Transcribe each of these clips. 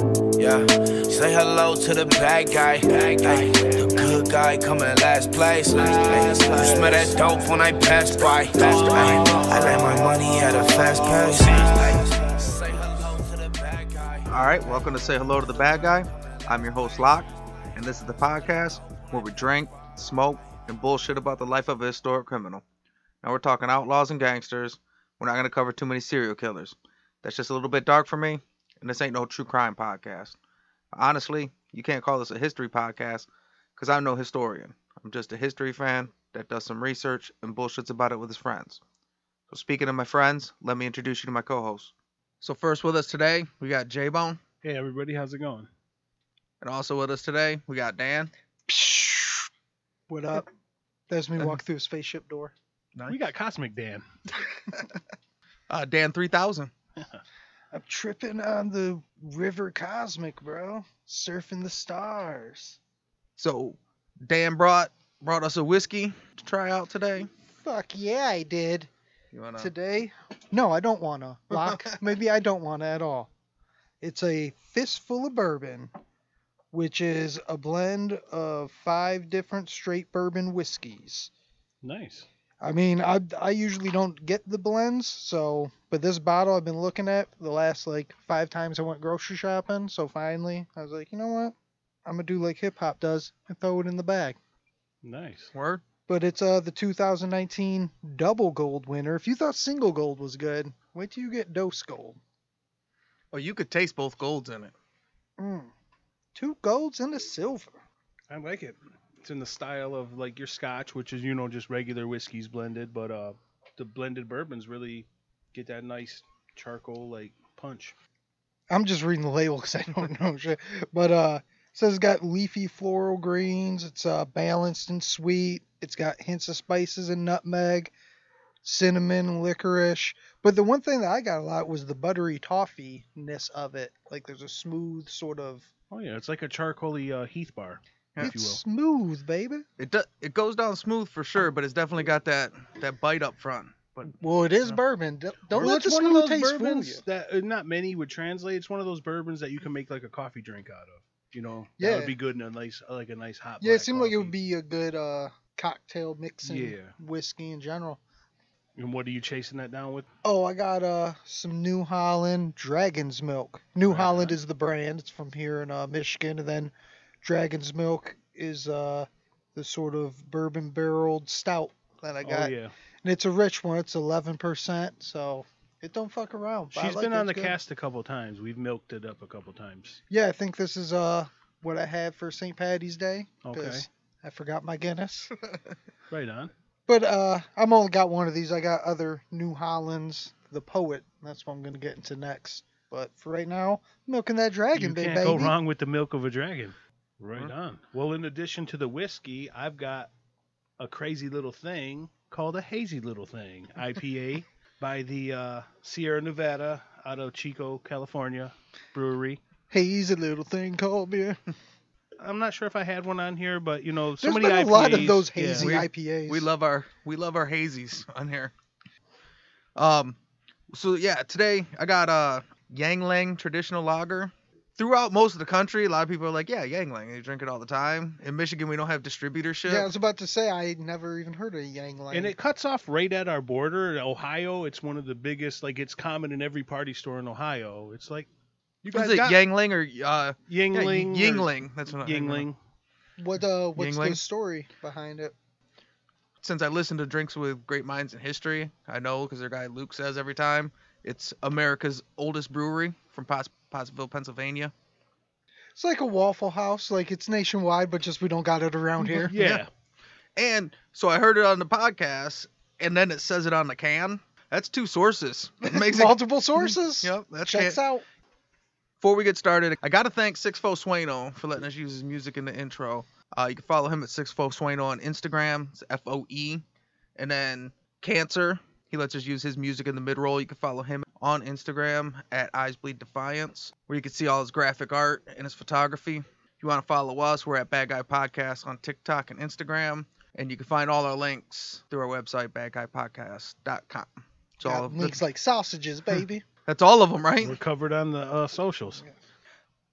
Yeah, say hello to the bad guy. Ay, the good guy coming last place. Ay, you smell that dope when I pass by. Ay, I like my money at a fast pace. Ay, say hello to the bad guy. All right, welcome to Say Hello to the Bad Guy. I'm your host, Locke, and this is the podcast where we drink, smoke, and bullshit about the life of a historic criminal. Now, we're talking outlaws and gangsters. We're not going to cover too many serial killers. That's just a little bit dark for me, and this ain't no true crime podcast. Honestly, you can't call this a history podcast because I'm no historian. I'm just a history fan that does some research and bullshits about it with his friends. So, speaking of my friends, let me introduce you to my co hosts. So, first with us today, we got J Bone. Hey everybody, how's it going? And also with us today, we got Dan. What up? There's me Uh, walk through a spaceship door. We got Cosmic Dan. Uh, Dan 3000. I'm tripping on the river cosmic, bro. Surfing the stars. So Dan brought brought us a whiskey to try out today. Fuck yeah, I did. You wanna? Today? No, I don't wanna. Locke. Maybe I don't wanna at all. It's a fistful of bourbon, which is a blend of five different straight bourbon whiskeys. Nice. I mean, I I usually don't get the blends, so but this bottle I've been looking at the last like five times I went grocery shopping. So finally, I was like, you know what? I'm gonna do like hip hop does and throw it in the bag. Nice. Word. But it's uh the 2019 double gold winner. If you thought single gold was good, wait till you get dose gold. Oh, you could taste both golds in it. Mm. Two golds and a silver. I like it. It's in the style of like your scotch, which is, you know, just regular whiskeys blended, but uh the blended bourbons really get that nice charcoal like punch. I'm just reading the label because I don't know shit. But uh, it says it's got leafy floral greens. It's uh balanced and sweet. It's got hints of spices and nutmeg, cinnamon and licorice. But the one thing that I got a lot was the buttery toffee-ness of it. Like there's a smooth sort of. Oh yeah, it's like a charcoaly uh, Heath bar, if you It's will. smooth, baby. It do, it goes down smooth for sure, but it's definitely got that that bite up front. But Well, it is Yeah. bourbon. Don't, don't Well, let the it's one of smooth those taste fool you. bourbons that uh, not many would translate. It's one of those bourbons that you can make like a coffee drink out of. You know, that Yeah. would be good in a nice, like a nice hot. Yeah, it black seemed like it would be a good uh cocktail mixing Yeah. whiskey in general. And what are you chasing that down with? Oh, I got uh some New Holland Dragon's Milk. New Right Holland is the brand. It's from here in uh, Michigan, and then Dragon's Milk is uh the sort of bourbon barreled stout that I got, oh yeah, and it's a rich one. It's 11%, so it don't fuck around. she's like been on the good. cast a couple times. We've milked it up a couple times. Yeah, I think this is uh what I had for St. Patty's Day. Okay. I forgot my Guinness. right on. But uh, I'm only got one of these. I got other New Hollands, the Poet. That's what I'm gonna get into next. But for right now, milking that dragon, you baby. can't go wrong with the milk of a dragon. Right on. Well, in addition to the whiskey, I've got a crazy little thing called a hazy little thing IPA by the uh, Sierra Nevada out of Chico, California brewery. Hazy little thing called beer. I'm not sure if I had one on here, but you know, so There's many been a IPAs. lot of those yeah. hazy We- IPAs. we love our we love our hazies on here. Um, so yeah, today I got a Yangling traditional lager. Throughout most of the country, a lot of people are like, "Yeah, Yangling." They drink it all the time. In Michigan, we don't have distributorship. Yeah, I was about to say I never even heard of Yang Lang. And it cuts off right at our border. Ohio, it's one of the biggest. Like it's common in every party store in Ohio. It's like you guys Is it got Yangling or uh, yeah, Yingling. or- Yingling? That's what I Yingling. what uh, what's the story behind it? since I listen to Drinks with Great Minds in History, I know because their guy Luke says every time it's America's oldest brewery from Potts- Pottsville, Pennsylvania. It's like a Waffle House. Like it's nationwide, but just we don't got it around here. Yeah. And so I heard it on the podcast, and then it says it on the can. That's two sources. It makes it. Multiple sources. Yep, that's Checks it. out. Before we get started, I gotta thank Sixfo Sueno for letting us use his music in the intro. Uh, you can follow him at Sixfo Sueno on Instagram. It's F O E, and then Cancer. He lets us use his music in the mid roll. You can follow him on Instagram at Eyes Bleed Defiance, where you can see all his graphic art and his photography. If you want to follow us, we're at Bad Guy Podcast on TikTok and Instagram, and you can find all our links through our website, badguypodcast.com. So all Got of links the, like sausages, baby. that's all of them, right? We're covered on the uh, socials.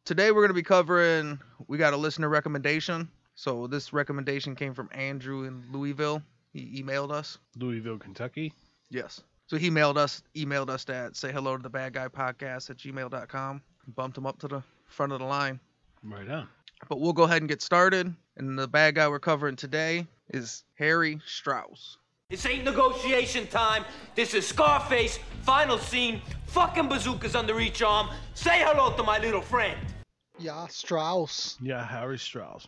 Today we're going to be covering, we got a listener recommendation. So this recommendation came from Andrew in Louisville. He emailed us. Louisville, Kentucky. Yes. So he mailed us, emailed us at say hello to the bad guy podcast at gmail.com. Bumped him up to the front of the line. Right on. But we'll go ahead and get started. And the bad guy we're covering today is Harry Strauss. This ain't negotiation time. This is Scarface, final scene, fucking bazookas under each arm. Say hello to my little friend. Yeah, Strauss. Yeah, Harry Strauss.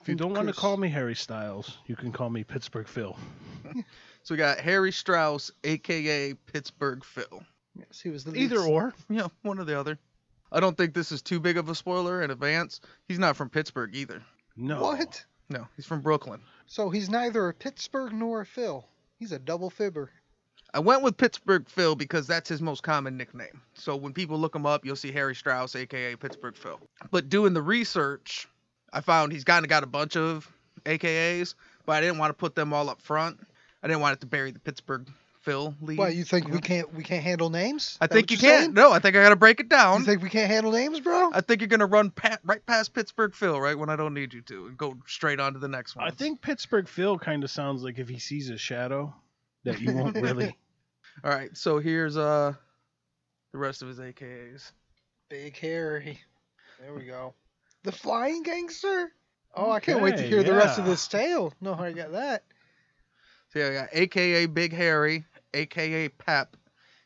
If you don't want to call me Harry Styles, you can call me Pittsburgh Phil. So we got Harry Strauss, aka Pittsburgh Phil. Yes, he was the lead Either s- or. Yeah, one or the other. I don't think this is too big of a spoiler in advance. He's not from Pittsburgh either. No. What? No, he's from Brooklyn. So he's neither a Pittsburgh nor a Phil. He's a double fibber. I went with Pittsburgh Phil because that's his most common nickname. So when people look him up, you'll see Harry Strauss, aka Pittsburgh Phil. But doing the research, I found he's kind of got a bunch of AKAs, but I didn't want to put them all up front. I didn't want it to bury the Pittsburgh Phil lead. Why you think you we know? can't we can't handle names? I think you can't. saying? No, I think I got to break it down. You think we can't handle names, bro? I think you're gonna run pa- right past Pittsburgh Phil right when I don't need you to, and go straight on to the next one. I think Pittsburgh Phil kind of sounds like if he sees a shadow that you won't really. All right, so here's uh the rest of his AKAs. Big Harry. There we go. The flying gangster. Oh, I can't wait to Okay, hear the rest of this tale. No, I got that. So yeah, I got AKA Big Harry, AKA Pep,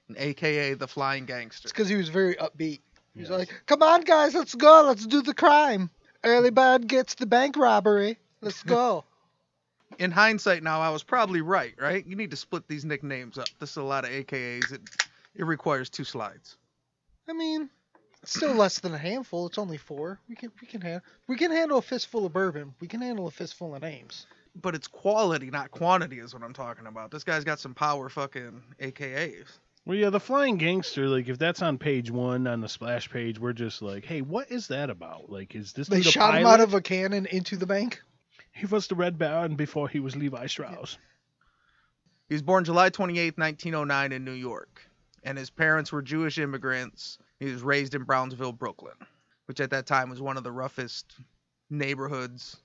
and AKA the Flying Gangster. It's because he was very upbeat. He's Yes. like, "Come on, guys, let's go. Let's do the crime. Early bird gets the bank robbery. Let's go." In hindsight, now I was probably right. Right? You need to split these nicknames up. This is a lot of AKAs. It it requires two slides. I mean, it's still less than a handful. It's only four. We can we can handle we can handle a fistful of bourbon. We can handle a fistful of names. But it's quality, not quantity, is what I'm talking about. This guy's got some power, fucking AKAs. Well, yeah, the flying gangster. Like, if that's on page one on the splash page, we're just like, hey, what is that about? Like, is this They dude a shot him out of a cannon into the bank. He was the Red Baron before he was Levi Strauss. He was born July 28, 1909, in New York, and his parents were Jewish immigrants. He was raised in Brownsville, Brooklyn, which at that time was one of the roughest neighborhoods,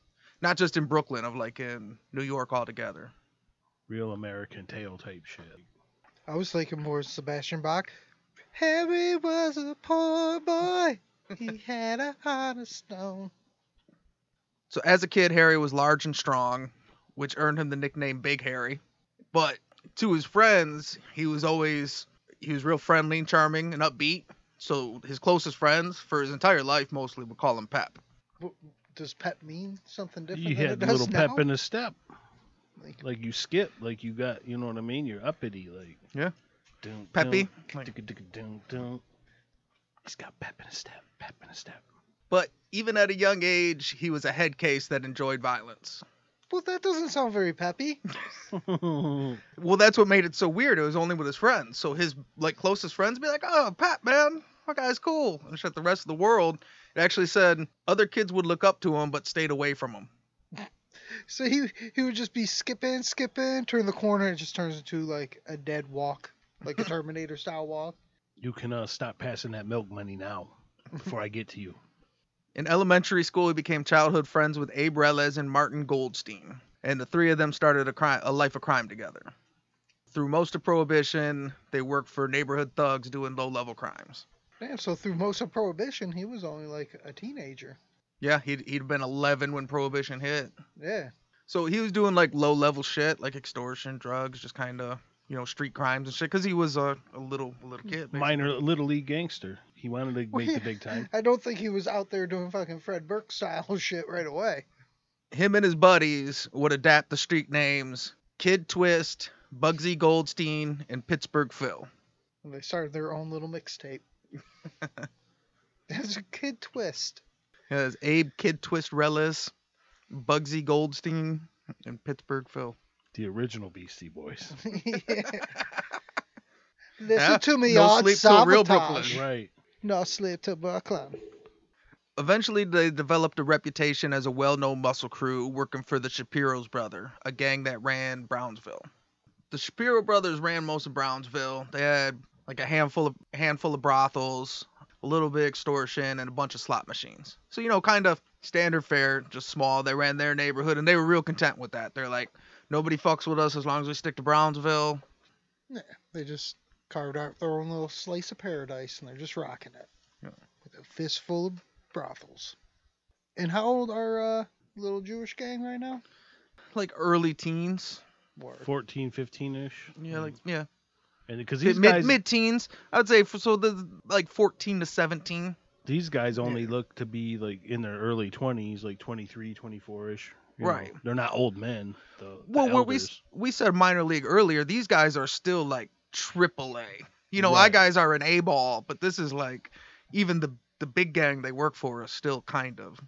not just in Brooklyn, of like in New York altogether. Real American tale type shit. I was thinking more Sebastian Bach. Harry was a poor boy. He had a heart of stone. So as a kid, Harry was large and strong, which earned him the nickname Big Harry. But to his friends, he was always he was real friendly and charming and upbeat. So his closest friends for his entire life mostly would call him Pep. Does pep mean something different You had a little now? pep in a step. Like- Like you skip, like you got, you know what I mean? You're uppity, like. Yeah. Dun, Peppy. dun, dun. He's got pep in his step, pep in his step. But even at a young age, he was a head case that enjoyed violence. Well, that doesn't sound very peppy. Well, that's what made it so weird. It was only with his friends. So his like closest friends be like, "Oh, Pat, man, that guy's cool." And shut the rest of the world, it actually said other kids would look up to him but stayed away from him. So he he would just be skipping, skipping, turn the corner, and it just turns into like a dead walk, like a Terminator style walk. you can uh, stop passing that milk money now before I get to you. In elementary school, he became childhood friends with Abe Reles and Martin Goldstein, and the three of them started a crime, a life of crime together. Through most of Prohibition, they worked for neighborhood thugs doing low-level crimes. Damn, so through most of Prohibition, he was only like a teenager. Yeah, he'd he'd been 11 when Prohibition hit. Yeah. So he was doing like low level shit, like extortion, drugs, just kind of, you know, street crimes and shit. Cause he was a, a little a little kid. basically. Minor little league gangster. He wanted to Well, make the big time. I don't think he was out there doing fucking Fred Burke style shit right away. Him and his buddies would adapt the street names Kid Twist, Bugsy Goldstein, and Pittsburgh Phil. And they started their own little mixtape. There's a kid twist. Has Abe Kid Twist Reles, Bugsy Goldstein, and Pittsburgh Phil. The original Beastie Boys. Listen Yeah, to me, no odd sleep till real sabotage. Brooklyn. right. No sleep to Brooklyn. Eventually, they developed a reputation as a well-known muscle crew working for the Shapiro's brother, a gang that ran Brownsville. The Shapiro brothers ran most of Brownsville. They had like a handful of handful of brothels, a little bit of extortion, and a bunch of slot machines. So you know, kind of standard fare, just small. They ran their neighborhood, and they were real content with that. They're like, nobody fucks with us as long as we stick to Brownsville. Yeah, they just carved out their own little slice of paradise and they're just rocking it. Yeah. With a fistful of brothels. And how old are uh little Jewish gang right now? Like early teens. Word. 14, 15 ish. Yeah, like yeah, and because these mid guys, mid teens. I would say for, so the like 14 to 17. these guys only look to be like in their early 20s, like 23, 24 ish. Right. They're not old men. The, the Well, where we we said minor league earlier, these guys are still like triple A. You know, our Right. guys are an A ball, but this is like even the the big gang they work for is still kind of.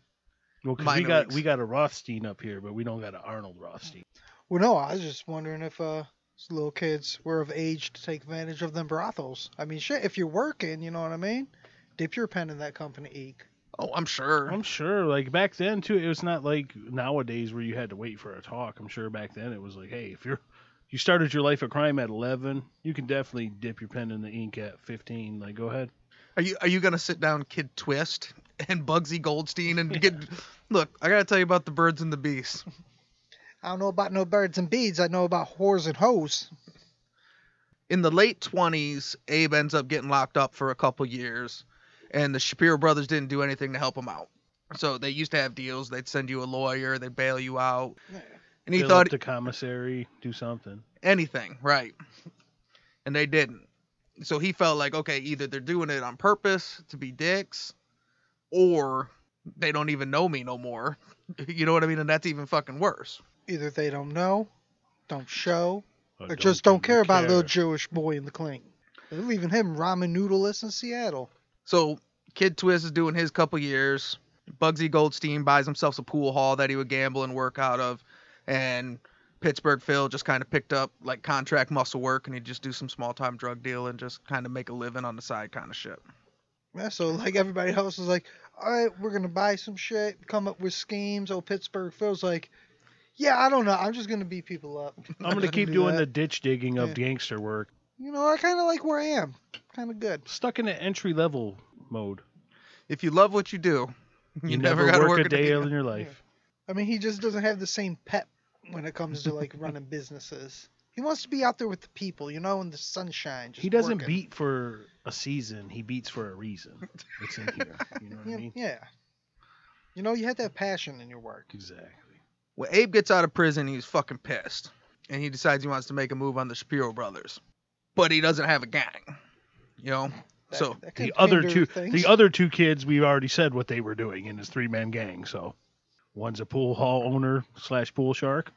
Well, 'cause we minor got leagues. we got a Rothstein up here, but we don't got an Arnold Rothstein. Well no, I was just wondering if uh these little kids were of age to take advantage of them brothels. I mean shit, if you're working, you know what I mean? Dip your pen in that company ink. Oh, I'm sure. I'm sure, like back then too, it was not like nowadays where you had to wait for a talk. I'm sure back then it was like, hey, if you're you started your life of crime at 11, you can definitely dip your pen in the ink at 15. Like, go ahead. Are you are you gonna sit down, Kid Twist and Bugsy Goldstein and get? Look, I gotta tell you about the birds and the bees. I don't know about no birds and beads, I know about whores and hoes. in the late 20s, Abe ends up getting locked up for a couple years, and the Shapiro brothers didn't do anything to help him out. So they used to have deals. They'd send you a lawyer, they'd bail you out. And he Fill thought up the commissary, do something. anything, right? And they didn't. So he felt like, okay, either they're doing it on purpose to be dicks, or they don't even know me no more. You know what I mean? And that's even fucking worse. Either they don't know, don't show, Or or just don't even care about little Jewish boy in the clink. They're leaving him ramen noodleless in Seattle. So Kid Twist is doing his couple years. Bugsy Goldstein buys himself a pool hall that he would gamble and work out of, and Pittsburgh Phil just kind of picked up like contract muscle work, and he'd just do some small time drug deal and just kind of make a living on the side kind of shit. Yeah, so like everybody else is like, all right, we're gonna buy some shit, come up with schemes. Oh, Pittsburgh Phil's like, yeah, I don't know, I'm just gonna beat people up. I'm gonna keep do doing that. the ditch digging of Yeah. gangster work. You know, I kind of like where I am. Kind of good. Stuck in an entry level mode. If you love what you do, you, You, never, never, got to work, work a day in your life. I mean, he just doesn't have the same pep when it comes to like running businesses. He wants to be out there with the people, you know, in the sunshine. Just He doesn't working. beat for a season. He beats for a reason. It's in here. You know what Yeah, I mean? yeah. You know, you had that passion in your work. Exactly. When Abe gets out of prison, he's fucking pissed, and he decides he wants to make a move on the Shapiro brothers, but he doesn't have a gang. You know, That- so that The other two, things. the other two kids, we already said what they were doing in his three man gang. So, one's a pool hall owner slash pool shark,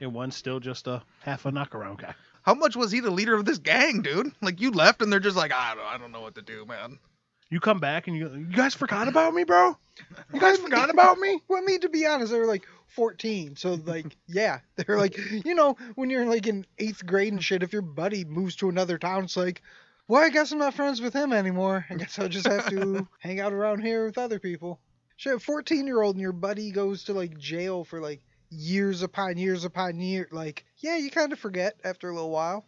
and one's still just a half a knockaround guy. how much was he the leader of this gang, dude? Like you left, and they're just like, I don't, I don't know what to do, man. You come back and you, you guys forgot about me, bro. You guys forgot about me. Well, I mean, to be honest, they were like 14. So, like, yeah, they're like, you know, when you're like in eighth grade and shit, if your buddy moves to another town, it's like, well, I guess I'm not friends with him anymore. I guess I'll just have to hang out around here with other people. Shit, 14 year old and your buddy goes to like jail for like years upon years upon year Like, yeah, you kind of forget after a little while.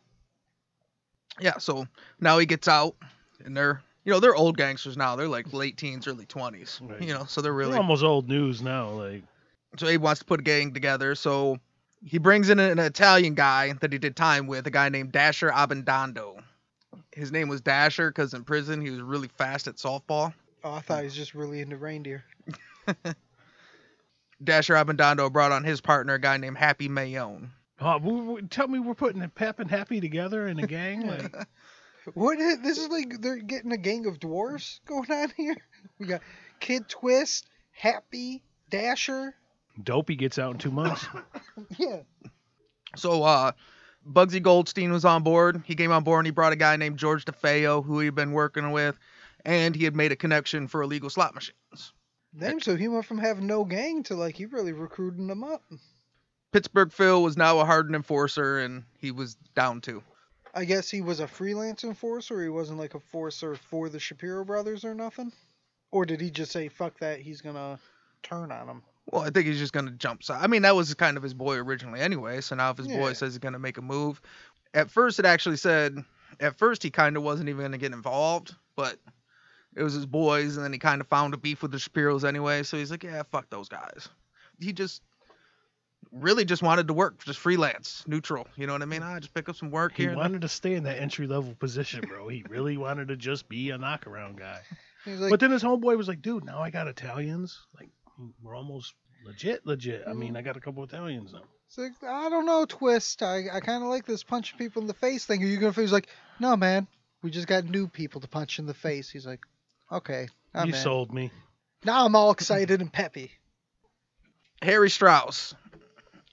Yeah, so now he gets out, and they're, you know, they're old gangsters now. They're like late teens, early twenties. Right. You know, so they're They're really. almost old news now. Like, So he wants to put a gang together. So he brings in an Italian guy that he did time with, a guy named Dasher Abbandando. His name was Dasher because in prison he was really fast at softball. Oh, I thought he was just really into reindeer. Dasher Abbandando brought on his partner, a guy named Happy Maione. oh, we- we- tell me we're putting Pep and Happy together in a gang. Like, What is this? Is like they're getting a gang of dwarfs going on here. We got Kid Twist, Happy, Dasher. Dopey gets out in two months. Yeah. So uh, Bugsy Goldstein was on board. He came on board and he brought a guy named George DeFeo, who he'd been working with, and he had made a connection for illegal slot machines. Then so he went from having no gang to like he really recruiting them up. Pittsburgh Phil was now a hardened enforcer, and he was down too. I guess he was a freelance enforcer. He wasn't like a forcer for the Shapiro brothers or nothing. Or did he just say fuck that? He's gonna turn on them. Well, I think he's just gonna jump side. I mean, that was kind of his boy originally, anyway. So now if his boy says he's gonna make a move, at first it actually said, at first he kind of wasn't even gonna get involved, but it was his boys, and then he kind of found a beef with the Shapiros anyway. So he's like, yeah, fuck those guys. He just really just wanted to work, just freelance, neutral. You know what I mean? I just pick up some work He here. and there. wanted to stay in that entry level position, bro. He really wanted to just be a knockaround guy. Like, but then his homeboy was like, dude, now I got Italians. Like, we're almost legit, legit. I mean, I got a couple Italians now. it's like, I don't know, twist. I, I kind of like this punching people in the face thing. Are you gonna? He's like, no, man. We just got new people to punch in the face. He's like, okay, I'm you in. sold me. Now I'm all excited and peppy. Harry Strauss.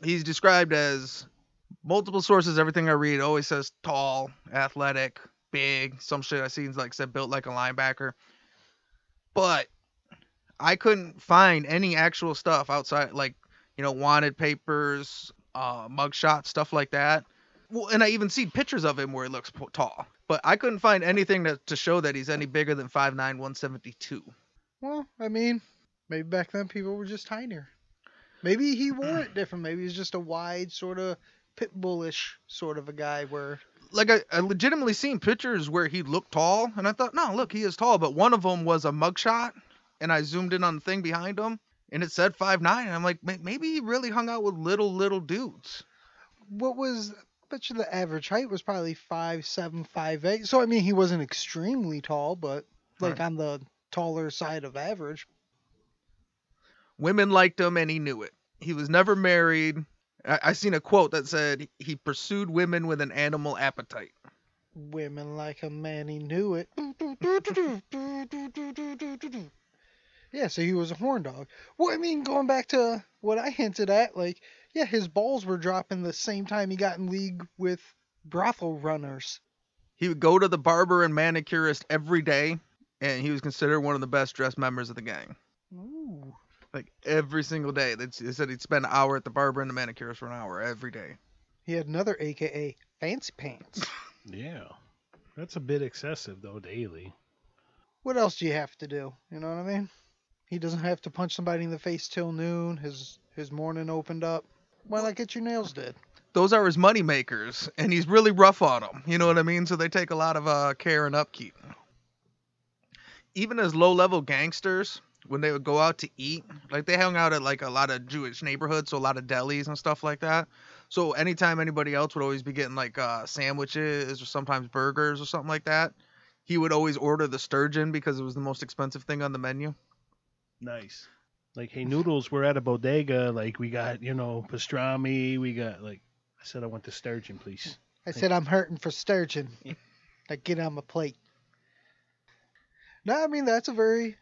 He's described as multiple sources. Everything I read always says tall, athletic, big. Some shit I seen like said built like a linebacker. But I couldn't find any actual stuff outside, like you know, wanted papers, uh, mugshot stuff like that. Well, and I even see pictures of him where he looks tall. But I couldn't find anything to, to show that he's any bigger than 5'9", 172. Well, I mean, maybe back then people were just tinier. Maybe he wore it different. Maybe he's just a wide sort of pit bullish sort of a guy where like I, I legitimately seen pictures where he looked tall, and I thought, no, look, he is tall. But one of them was a mugshot, and I zoomed in on the thing behind him, and it said five nine. And I'm like, maybe he really hung out with little little dudes. what was bet you the average height was probably five seven, five eight. So I mean he wasn't extremely tall, but like Right. on the taller side of average. Women liked him, and he knew it. He was never married. I, I seen a quote that said he pursued women with an animal appetite. Women like a man, he knew it. Yeah, so he was a horn dog. Well, I mean, going back to what I hinted at, like, yeah, his balls were dropping the same time he got in league with brothel runners. He would go to the barber and manicurist every day, and he was considered one of the best dressed members of the gang. Ooh. Like every single day, they they said he'd spend an hour at the barber and the manicurist for an hour every day. He had another AKA Fancy Pants. Yeah. That's a bit excessive, though, daily. what else do you have to do? You know what I mean? He doesn't have to punch somebody in the face till noon. His his morning opened up. Why not get your nails did? Those are his money makers, and he's really rough on them. You know what I mean? So they take a lot of uh, care and upkeep. Even as low-level gangsters, when they would go out to eat, like they hung out at like a lot of Jewish neighborhoods, so a lot of delis and stuff like that. So anytime anybody else would always be getting like uh, sandwiches or sometimes burgers or something like that, he would always order the sturgeon because it was the most expensive thing on the menu. Nice. Like, hey, noodles, we're at a bodega. Like, we got, you know, pastrami. We got, like, I said I want the sturgeon, please. I said I'm hurting for sturgeon. like get on my plate. No, I mean that's a very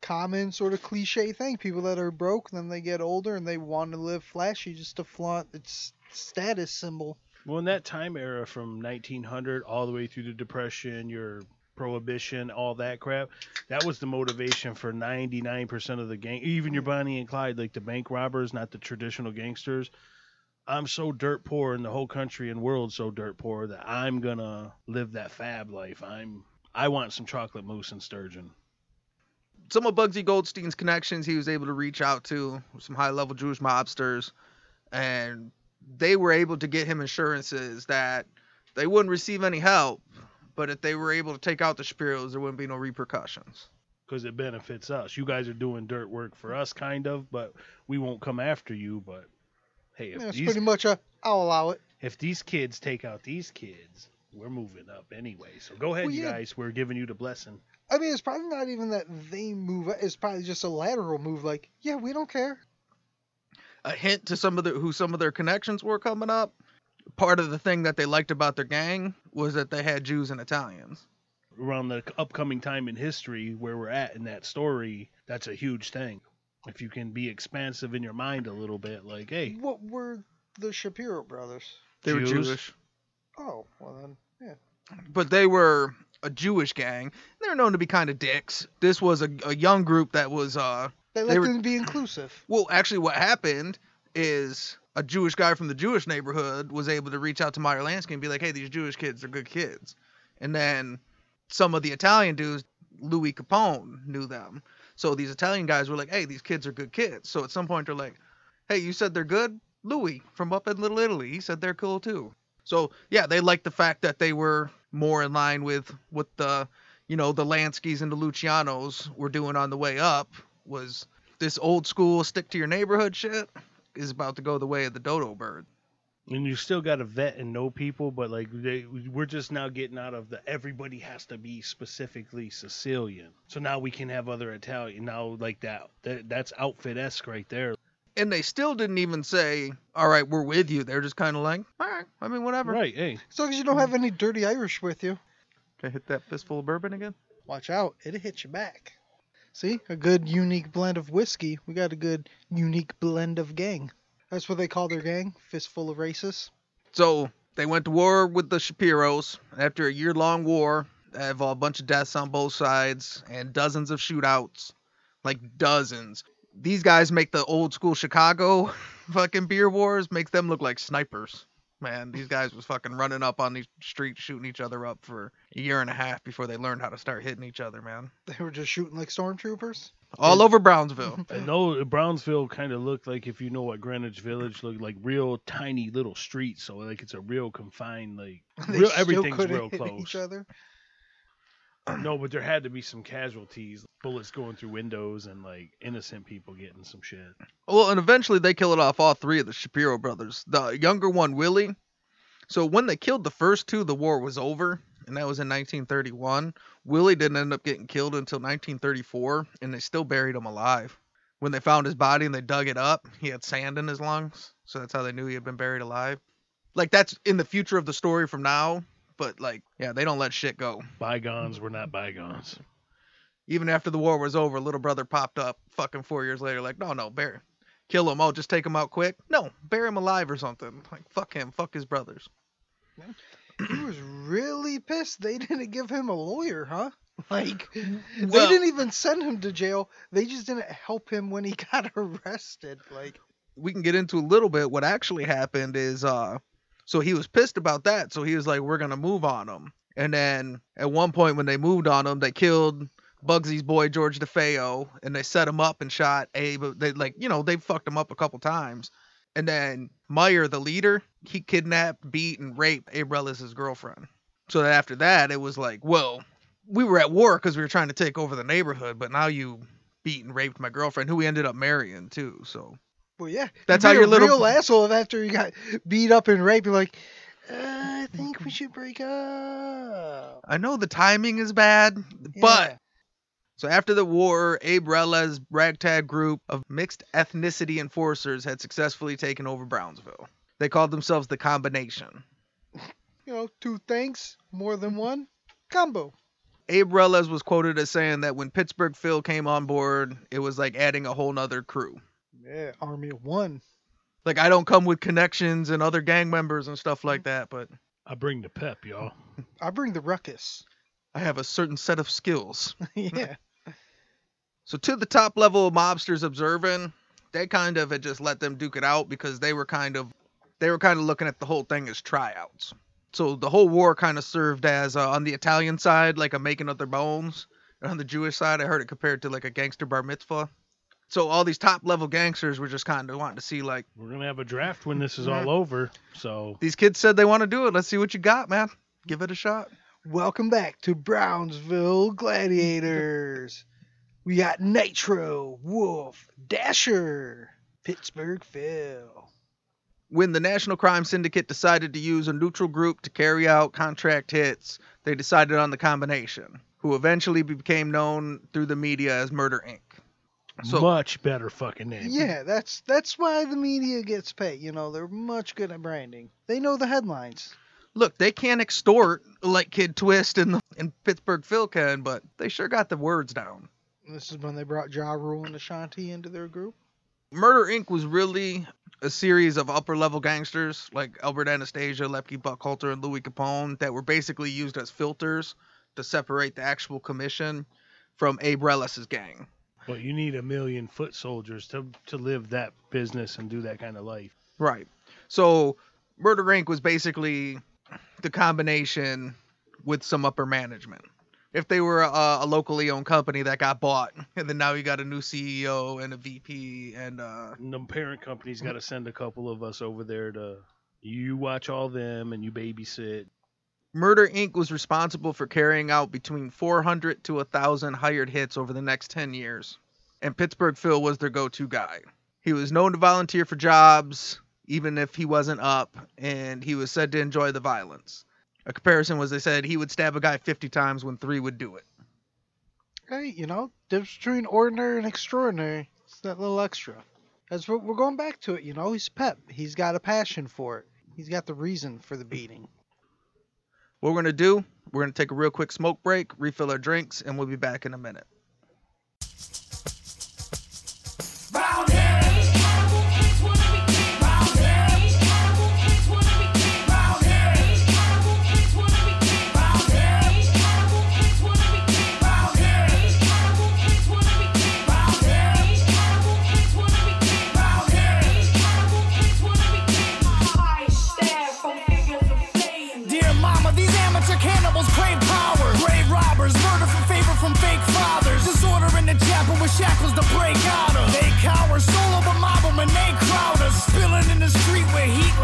common sort of cliche thing. People that are broke, then they get older and they want to live flashy just to flaunt its status symbol. Well, in that time era from 1900 all the way through the Depression, your prohibition, all that crap, that was the motivation for 99% of the gang, even your Bonnie and Clyde, like the bank robbers, not the traditional gangsters. I'm so dirt poor, and the whole country and world so dirt poor that I'm gonna live that fab life. I'm, I want some chocolate mousse and sturgeon. some of Bugsy Goldstein's connections he was able to reach out to some high level Jewish mobsters and they were able to get him assurances that they wouldn't receive any help, but if they were able to take out the Shapiros, there wouldn't be no repercussions. because it benefits us. You guys are doing dirt work for us, kind of, but we won't come after you. But hey, if Yeah, it's these pretty much a I'll allow it. if these kids take out these kids, we're moving up anyway. So go ahead, Well, you guys. We're giving you the blessing. I mean, it's probably not even that they move. It's probably just a lateral move. Like, yeah, we don't care. A hint to some of the who some of their connections were coming up. Part of the thing that they liked about their gang was that they had Jews and Italians. Around the upcoming time in history where we're at in that story, that's a huge thing. If you can be expansive in your mind a little bit, like, hey, What were the Shapiro brothers? They were Jewish. Oh, well then, yeah. but they were a Jewish gang. They're known to be kind of dicks. This was a, a young group that was uh They They let were- them be inclusive. well actually what happened is a Jewish guy from the Jewish neighborhood was able to reach out to Meyer Lansky and be like, "Hey, these Jewish kids are good kids." And then some of the Italian dudes, Louis Capone, knew them. So these Italian guys were like, "Hey, these kids are good kids." So at some point they're like, "Hey, you said they're good? Louis from up in Little Italy, he said they're cool too." So yeah, they liked the fact that they were more in line with what the you know, the Lanskys and the Lucianos were doing on the way up was this old school stick to your neighborhood shit is about to go the way of the dodo bird. And you still got to vet and know people, but like they, we're just now getting out of the everybody has to be specifically Sicilian. So now we can have other Italian. Now like that, that that's outfit esque right there. And they still didn't even say, "All right, we're with you." They're just kind of like, "All right, I mean, whatever." Right? Hey, As long as you don't have any dirty Irish with you, Can I hit that fistful of bourbon again? watch out. It'll hit you back. See? A good unique blend of whiskey. We got a good unique blend of gang. That's what they call their gang. Fistful of racists. So they went to war with the Shapiros. After a year-long war, that involved a bunch of deaths on both sides and dozens of shootouts, like dozens. These guys make the old school Chicago fucking beer wars, makes them look like snipers. Man, these guys was fucking running up on these streets, shooting each other up for a year and a half before they learned how to start hitting each other, man. They were just shooting like stormtroopers. All over Brownsville. I know Brownsville kind of looked like if you know what Greenwich Village looked like, real tiny little streets. So like it's a real confined like real everything's couldn't real hit close. No, but there had to be some casualties, bullets going through windows, and like innocent people getting some shit. Well, and eventually they killed off all three of the Shapiro brothers. The younger one, Willie. So when they killed the first two, the war was over, and that was in 1931. Willie didn't end up getting killed until 1934, and they still buried him alive. When they found his body and they dug it up, he had sand in his lungs, so that's how they knew he had been buried alive. Like that's in the future of the story from now, but like, yeah, they don't let shit go. Bygones were not bygones. Even after the war was over, little brother popped up fucking four years later, like, no, no, bury, kill him. Oh, just take him out quick. No, bury him alive or something. Like, fuck him, fuck his brothers. He was really pissed they didn't give him a lawyer, huh? Like, they Well- didn't even send him to jail. They just didn't help him when he got arrested. Like, We can get into a little bit. What actually happened is, uh, so he was pissed about that. So he was like, we're gonna move on him. And then at one point when they moved on him, they killed Bugsy's boy George DeFeo, and they set him up and shot Abe. They like, you know, they fucked him up a couple times. And then Meyer, the leader, he kidnapped, beat, and raped Abe Reles' girlfriend. So that after that, it was like, well, we were at war because we were trying to take over the neighborhood, but now you beat and raped my girlfriend, who we ended up marrying too. So well, yeah. That's how your little- real asshole after you got beat up and raped. You're like, uh, I think we should break up. I know the timing is bad, Yeah. but so after the war, Abe ragtag group of mixed ethnicity enforcers had successfully taken over Brownsville. They called themselves the Combination. you know, two things, more than one combo. Abe Reles was quoted as saying that when Pittsburgh Phil came on board, it was like adding a whole nother crew. Yeah, army of one. Like I don't come with connections and other gang members and stuff like that, but I bring the pep, y'all. I bring the ruckus. I have a certain set of skills. yeah. So to the top level mobsters observing, they kind of had just let them duke it out because they were kind of they were kind of looking at the whole thing as tryouts. So the whole war kind of served as uh, on the Italian side like a making of their bones, and on the Jewish side I heard it compared to like a gangster bar mitzvah. So all these top level gangsters were just kind of wanting to see like We're gonna have a draft when this is Yeah. all over. So these kids said they want to do it. Let's see what you got, man. Give it a shot. Welcome back to Brownsville Gladiators. We got Nitro, Wolf, Dasher, Pittsburgh Phil. when the National Crime Syndicate decided to use a neutral group to carry out contract hits, they decided on the combination, who eventually became known through the media as Murder Inc. So much better fucking name. Yeah, that's that's why the media gets paid. You know, they're much good at branding. They know the headlines. look, they can't extort like Kid Twist and and Pittsburgh Phil can, but they sure got the words down. This is when they brought Ja Rule and Ashanti into their group. Murder Inc. was really a series of upper level gangsters like Albert Anastasia, Lepke Buchalter, and Louis Capone that were basically used as filters to separate the actual commission from Abe Reles's gang. But you need a million foot soldiers to to live that business and do that kind of life. Right. So Murder Inc. was basically the combination with some upper management. If they were a, a locally owned company that got bought, and then now you got a new CEO and a VP and uh, And the parent company's got to send a couple of us over there to you watch all them and you babysit. Murder Inc. was responsible for carrying out between 400 to 1,000 hired hits over the next 10 years, and Pittsburgh Phil was their go to guy. He was known to volunteer for jobs, even if he wasn't up, and he was said to enjoy the violence. A comparison was they said he would stab a guy 50 times when three would do it. Hey, you know, difference between ordinary and extraordinary. It's that little extra. That's what we're going back to it. You know, he's pep. He's got a passion for it. He's got the reason for the beating. What we're going to do, we're going to take a real quick smoke break, refill our drinks, and we'll be back in a minute.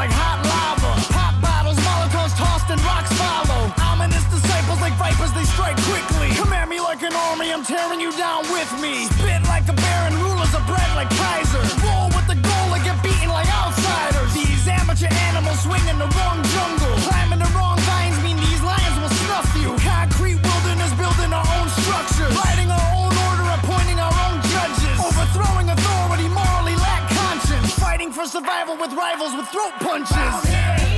Like hot lava. Pop bottles, molotovs tossed and rocks follow. Ominous disciples like vipers, they strike quickly. Come at me like an army, I'm tearing you down with me. Spit like a baron, rulers of bread like Kaiser. Roll with the goal and get beaten like outsiders. These amateur animals swing in the wrong survival with rivals with throat punches.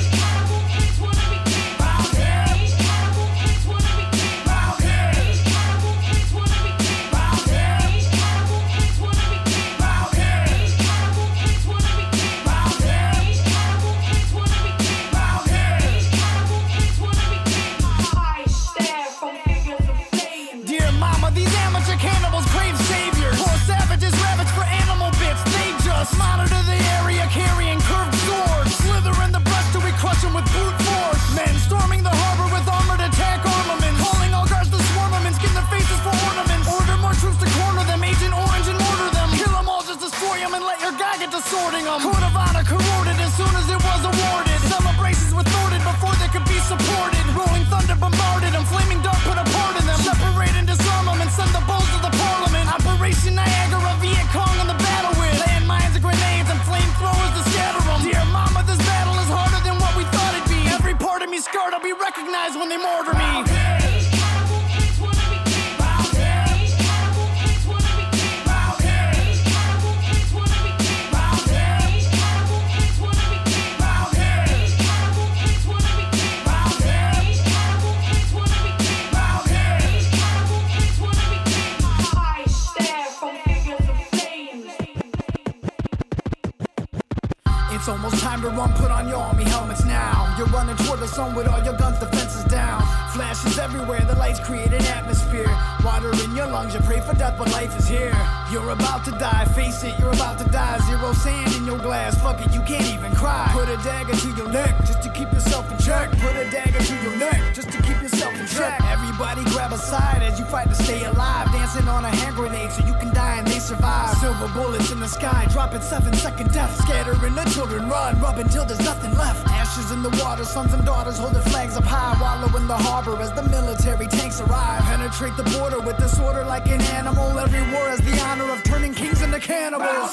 Sun with all your guns defenses down. Flashes everywhere, the lights create an atmosphere. Water in your lungs, you pray for death, but life is here. You're about to die, face it, you're about to die. Zero sand in your glass, fuck it, you can't even cry. Put a dagger to your neck just to keep yourself in check. Put a dagger to your neck just to keep yourself in check. Everybody grab a side as you fight to stay alive. Dancing on a hand grenade so you can die and they survive. Silver bullets in the sky, dropping seven second death. Scattering the children, run, rub until there's nothing left. Ashes in the water, sons and daughters holding flags up high. Wallow in the harbor as the military tanks arrive. Penetrate the border with disorder like an animal. Every war has the honor of turning kings into cannibals.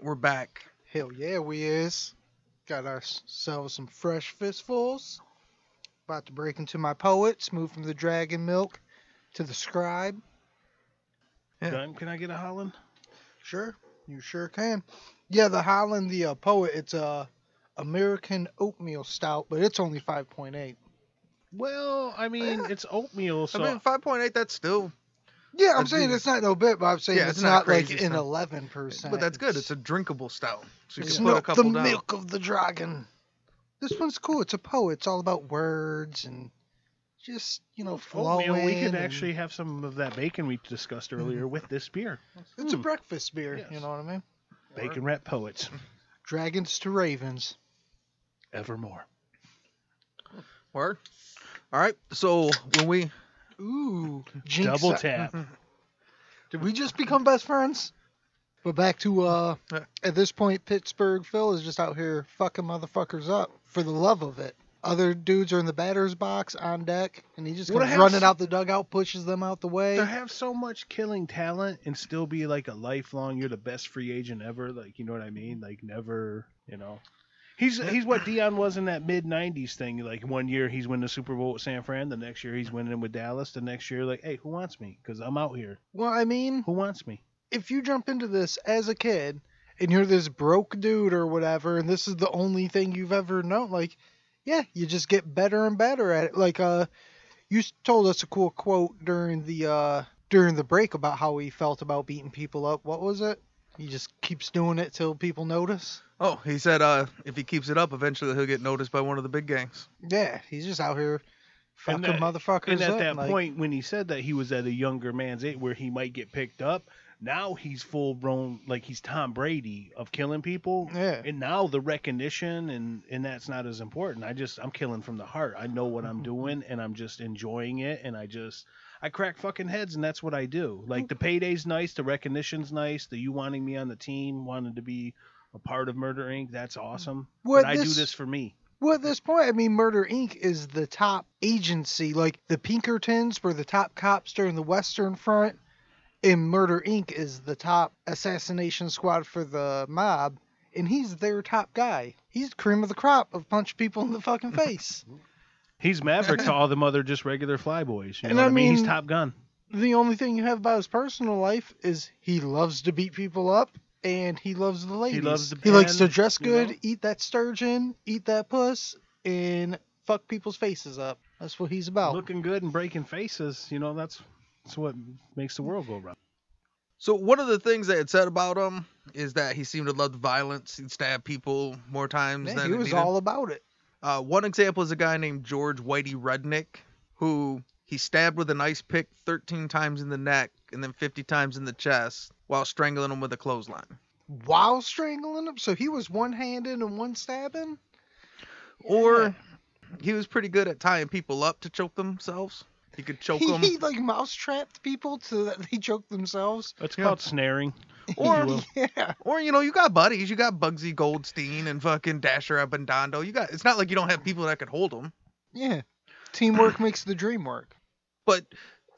Right, we're back. Hell yeah, we is. Got ourselves some fresh fistfuls. About to break into my poets. Move from the dragon milk to the scribe. Yeah. Done. Can I get a Holland? Sure, you sure can. Yeah, the Holland, the uh, poet. It's a American oatmeal stout, but it's only 5.8. Well, I mean, it's oatmeal, so I mean, 5.8, that's still, Yeah, I'm That'd saying be- it's not no bit, but I'm saying Yeah, it's, it's not not, like crazy an stuff. 11 percent. but that's good. It's a drinkable stout. So you It's can put a milk, couple the down. milk of the dragon. This one's cool. It's a poet. It's all about words and just you know flowing. Oatmeal, we could and- actually have some of that bacon we discussed earlier with this beer. It's a Hmm. breakfast beer. You Yes. know what I mean? Bacon Rat Poets. Dragons to ravens. Evermore. Word. All right. So when we Ooh, jinx Double tap. Did we just become best friends? But back to uh, at this point, Pittsburgh Phil is just out here fucking motherfuckers up for the love of it. Other dudes are in the batter's box on deck, and he just Well, comes to have running s- out the dugout, pushes them out the way. To have so much killing talent and still be like a lifelong, you're the best free agent ever. Like, you know what I mean? Like, never, you know. He's he's what Dion was in that mid '90s thing. Like one year he's winning the Super Bowl with San Fran, the next year he's winning with Dallas, the next year like, hey, who wants me? Because I'm out here. Well, I mean, Who wants me? if you jump into this as a kid and you're this broke dude or whatever, and this is the only thing you've ever known, like, yeah, you just get better and better at it. Like, uh, you told us a cool quote during the uh during the break about how he felt about beating people up. What was it? He just keeps doing it till people notice. oh he said uh if he keeps it up eventually he'll get noticed by one of the big gangs. Yeah, he's just out here fucking And that- motherfuckers And at up. that like, point, when he said that he was at a younger man's age where he might get picked up, now he's full blown, like he's Tom Brady of killing people. Yeah. And now the recognition and and that's not as important. I just I'm killing from the heart. I know what I'm doing and I'm just enjoying it and I just I crack fucking heads and that's what I do. Like the payday's nice, the recognition's nice, the you wanting me on the team, wanting to be a part of Murder Inc. That's awesome. What but I do this- this for me. Well, at this point, I mean, Murder Inc. is the top agency. Like the Pinkertons were the top cops during the Western Front, and Murder Inc. is the top assassination squad for the mob, and he's their top guy. He's the cream of the crop of punch people in the fucking face. He's Maverick to all them other just regular flyboys. You know And what I I mean? He's Top Gun. the only thing you have about his personal life is he loves to beat people up. And he loves the ladies. He loves the He likes to band, dress you good, know? eat that sturgeon, eat that puss, and fuck people's faces up. That's what he's about. Looking good and breaking faces. You know, that's that's what makes the world go round. So one of the things they had said about him is that he seemed to love the violence. He'd stab people more times Man, than he it was needed. all about it. Uh, one example is a guy named George Whitey Rudnick, who he stabbed with an ice pick 13 times in the neck and then 50 times in the chest while strangling him with a clothesline. While strangling him, so he was one-handed and one stabbing. Or he was pretty good at tying people up to choke themselves. He could choke He, them. he like mouse trapped people so that they choke themselves. That's Yeah. called snaring. Or- you. Yeah, Or you know, you got buddies. You got Bugsy Goldstein and fucking Dasher Abbandando. You got. It's not like you don't have people that could hold them. yeah. Teamwork makes the dream work. But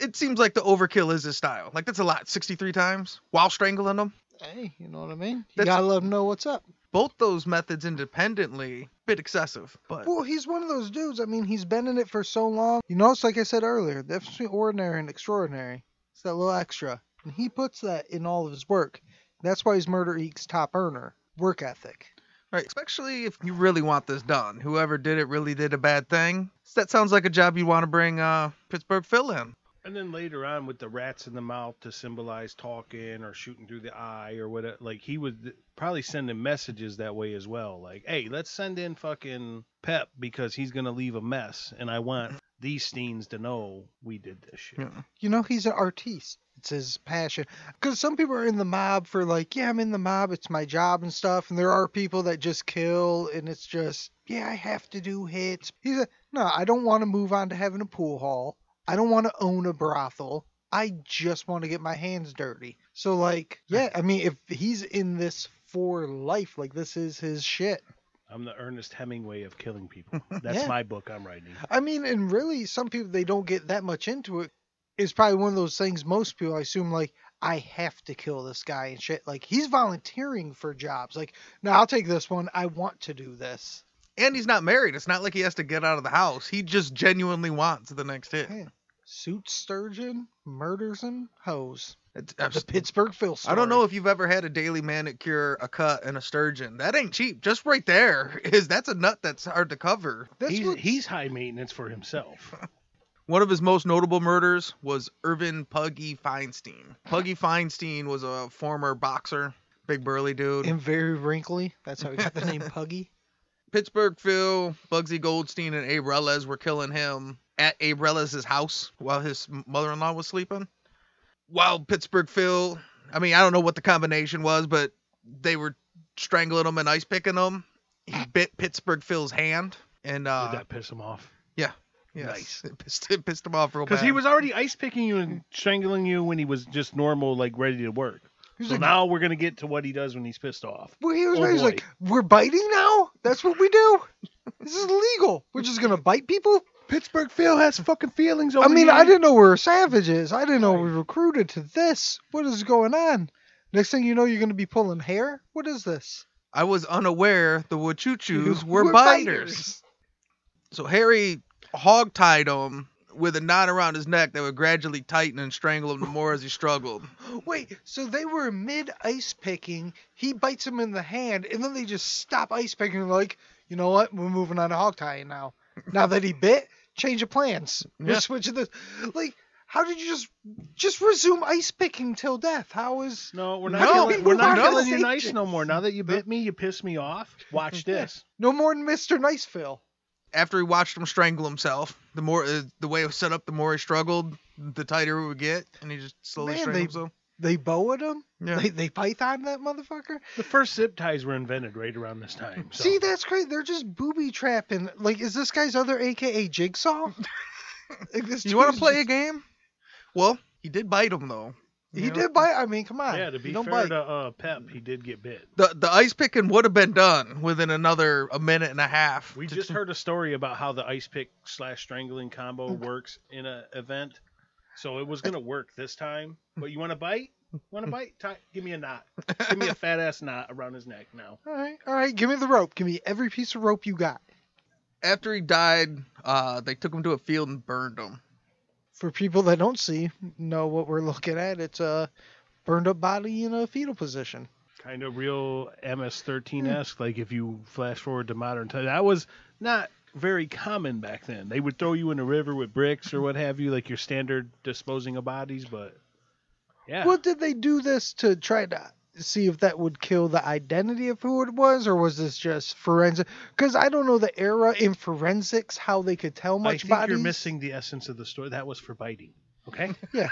it seems like the overkill is his style. Like that's a lot. 63 times while strangling them. Hey, you know what I mean? You That's- gotta let them know what's up. Both those methods independently, bit excessive. But Well, he's one of those dudes. I mean, he's been in it for so long. You know, it's like I said earlier, the difference between ordinary and extraordinary. It's that little extra. And he puts that in all of his work. That's why he's Murder Inc.'s top earner. Work ethic. right, especially if you really want this done. Whoever did it really did a bad thing. That sounds like a job you want to bring uh, Pittsburgh Phil in. And then later on with the rats in the mouth to symbolize talking or shooting through the eye or whatever, like he was probably sending messages that way as well. Like, hey, let's send in fucking Pep because he's gonna leave a mess, and I want these Steens to know we did this shit. Yeah. You know, he's an artiste. It's his passion. Because some people are in the mob for like, yeah, I'm in the mob. It's my job and stuff. And there are people that just kill, and it's just, yeah, I have to do hits. He's like, no, I don't want to move on to having a pool hall. I don't want to own a brothel. I just want to get my hands dirty. So like, yeah, I mean, if he's in this for life, like this is his shit. I'm the Ernest Hemingway of killing people. That's Yeah. my book I'm writing. I mean, and really, some people they don't get that much into it. It's probably one of those things most people I assume like I have to kill this guy and shit. Like he's volunteering for jobs. Like, no, I'll take this one. I want to do this. And he's not married. It's not like he has to get out of the house. He just genuinely wants the next hit. Yeah. Suit sturgeon, murders and hoes. It's, The Pittsburgh Phil story. I don't know if you've ever had a daily manicure, a cut, and a sturgeon. That ain't cheap. Just right there is that's a nut that's hard to cover. That's he's, what- he's high maintenance for himself. One of his most notable murders was Irvin Puggy Feinstein. Puggy Feinstein was a former boxer, big burly dude. and very wrinkly. That's how he got the name Puggy. Pittsburgh Phil, Bugsy Goldstein, and Abe Reles were killing him at Abe Reles' house while his mother-in-law was sleeping. While Pittsburgh Phil, I mean, I don't know what the combination was, but they were strangling him and ice picking him. He bit Pittsburgh Phil's hand, and uh, Did that piss him off? yes, Nice. it pissed, it pissed him off real bad. Because he was already ice picking you and strangling you when he was just normal, like ready to work. He's So like, now we're gonna get to what he does when he's pissed off. well, he was, Oh, he's like, we're biting now. That's what we do. This is illegal. We're just gonna bite people. Pittsburgh Phil has fucking feelings. I mean, you. I didn't know we were savages. I didn't know we Right. recruited to this. What is going on? Next thing you know, you're gonna be pulling hair. What is this? I was unaware the Wachuchus were, We're biters. So Harry hog-tied him with a knot around his neck that would gradually tighten and strangle him the more as he struggled. Wait, so they were mid ice picking. He bites him in the hand, and then they just stop ice picking. Like, you know what? We're moving on to hog tying now. Now that he bit, change of plans. We're Yeah. switching this. Like, how did you just just resume ice picking till death? How is? No, we're not. No, killing, we're not no. killing you nice no more. Now that you bit me, you piss me off. Watch this. No more than Mr. Niceville. After he watched him strangle himself, the more uh, the way it was set up, the more he struggled, the tighter it would get, and he just slowly Man, they- himself. They bowed him. Yeah. They they python that motherfucker. The first zip ties were invented right around this time. So. See, that's great. They're just booby trapping. Like, is this guy's other AKA Jigsaw? Like, this You want to play a game? Well, he did bite him though. He know? did bite. I mean, come on. yeah, to be don't fair bite. to uh, Pep, he did get bit. The the ice picking would have been done within another a minute and a half. We to- just heard a story about how the ice pick slash strangling combo works in a event. So it was gonna work this time. But you want to bite? Want to bite? Ti- give me a knot. Give me a fat ass knot around his neck now. All right, all right. Give me the rope. Give me every piece of rope you got. after he died, uh, they took him to a field and burned him. For people that don't see, know what we're looking at. It's a burned up body in a fetal position. Kind of real MS-13 esque. Hmm. Like if you flash forward to modern times, that was not very common back then. They would throw you in a river with bricks or what have you, like your standard disposing of bodies. But yeah, Well, did they do this to try to see if that would kill the identity of who it was, or was this just forensic? Because I don't know the era in forensics how they could tell much. I much think bodies. you're missing the essence of the story. That was for biting. Okay. Yeah.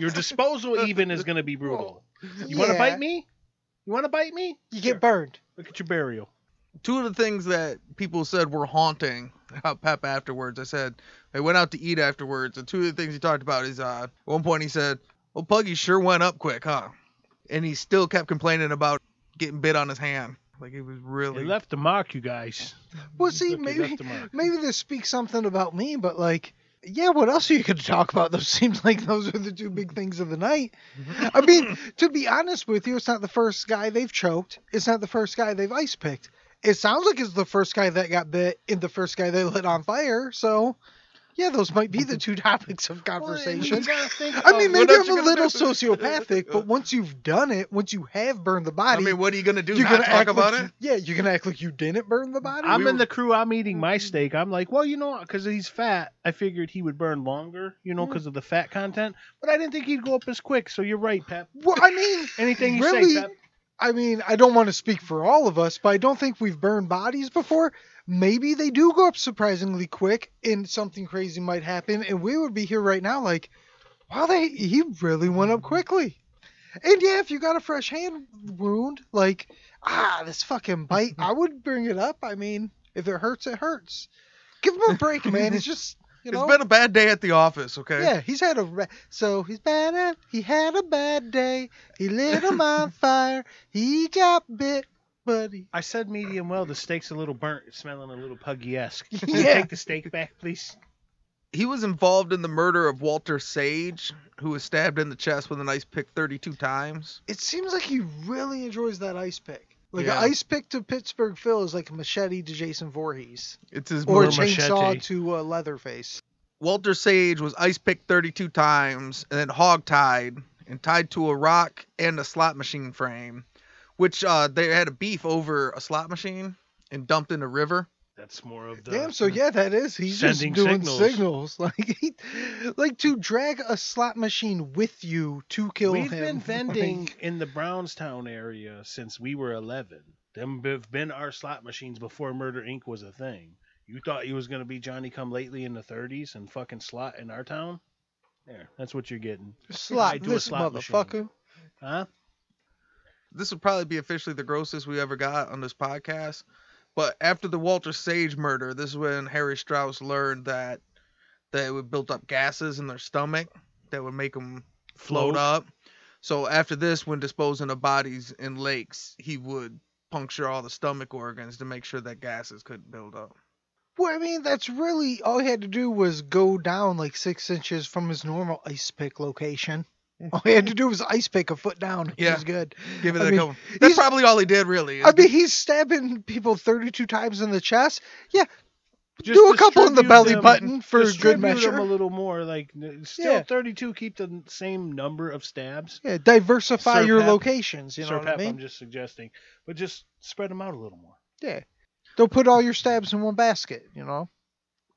Your disposal even is going to be brutal. You want to bite me? You want to bite me? You Sure. get burned. Look at your burial. Two of the things that people said were haunting about Pep afterwards, I said they went out to eat afterwards, and two of the things he talked about is uh, at one point he said, "Well, Puggy sure went up quick, huh?" And he still kept complaining about getting bit on his hand, like he was It really. left a mark, you guys. Well, see, Look, it maybe left a mark. maybe this speaks something about me, but like, yeah, what else are you going to talk about? Those seems like those are the two big things of the night. I mean, to be honest with you, it's not the first guy they've choked. It's not the first guy they've ice picked. It sounds like it's the first guy that got bit and the first guy they lit on fire. So, yeah, those might be the two topics of conversation. I mean, maybe I'm you a gonna little do? sociopathic, but once you've done it, once you have burned the body, I mean, what are you gonna do? you're Not gonna talk act about like it? you- yeah, you're gonna act like you didn't burn the body. I'm We in were- the crew. I'm eating my mm-hmm. steak. I'm like, well, you know, because he's fat. I figured he would burn longer, you know, mm. because of the fat content. But I didn't think he'd go up as quick. So you're right, Pep. Well, I mean, Anything you really, say, Pep. I mean, I don't want to speak for all of us, but I don't think we've burned bodies before. Maybe they do go up surprisingly quick, and something crazy might happen, and we would be here right now, like, wow, they he really went up quickly. And yeah, if you got a fresh hand wound, like, ah, this fucking bite, I would bring it up. I mean, if it hurts, it hurts. Give him a break, man. It's just, you know. It's been a bad day at the office, okay? Yeah, he's had a ra- so he's bad at he had a bad day. He lit him on fire. He got bit, but he I said medium well. The steak's a little burnt. Smelling a little puggy esque. Yeah. Take the steak back, please. He was involved in the murder of Walter Sage, who was stabbed in the chest with an ice pick 32 times. it seems like he really enjoys that ice pick. Like Yeah. an ice pick to Pittsburgh Phil is like a machete to Jason Voorhees, It's his or a chainsaw machete. to uh, Leatherface. Walter Sage was ice picked 32 times and then hog tied and tied to a rock and a slot machine frame, which uh, they had a beef over a slot machine and dumped in a river. That's more of the. Damn, so yeah, that is he's just doing signals. signals, like he, like to drag a slot machine with you to kill We've him. been like- vending in the Brownstown area since we were 11. Them have been our slot machines before Murder Inc. was a thing. You thought he was gonna be Johnny Come Lately in the 30s and fucking slot in our town? There, that's what you're getting, Slot a this slot machine. motherfucker. huh? This would probably be officially the grossest we ever got on this podcast. But after the Walter Sage murder, this is when Harry Strauss learned that they would built up gases in their stomach that would make them float Float. up. So after this, when disposing of bodies in lakes, he would puncture all the stomach organs to make sure that gases couldn't build up. Well, I mean, that's really all he had to do was go down like six inches from his normal ice pick location. All he had to do was ice pick a foot down. He Yeah. was good. Give it I a mean, couple. That's probably all he did, really. I mean, he's stabbing people 32 times in the chest. Yeah, Just do a couple in the belly them- button for good measure. them a little more. Like still Yeah. 32. Keep the same number of stabs. yeah, diversify Sir your Pep- locations. You know Sir what Pep, I mean? I'm just suggesting, but just spread them out a little more. Yeah. Don't put all your stabs in one basket. You know.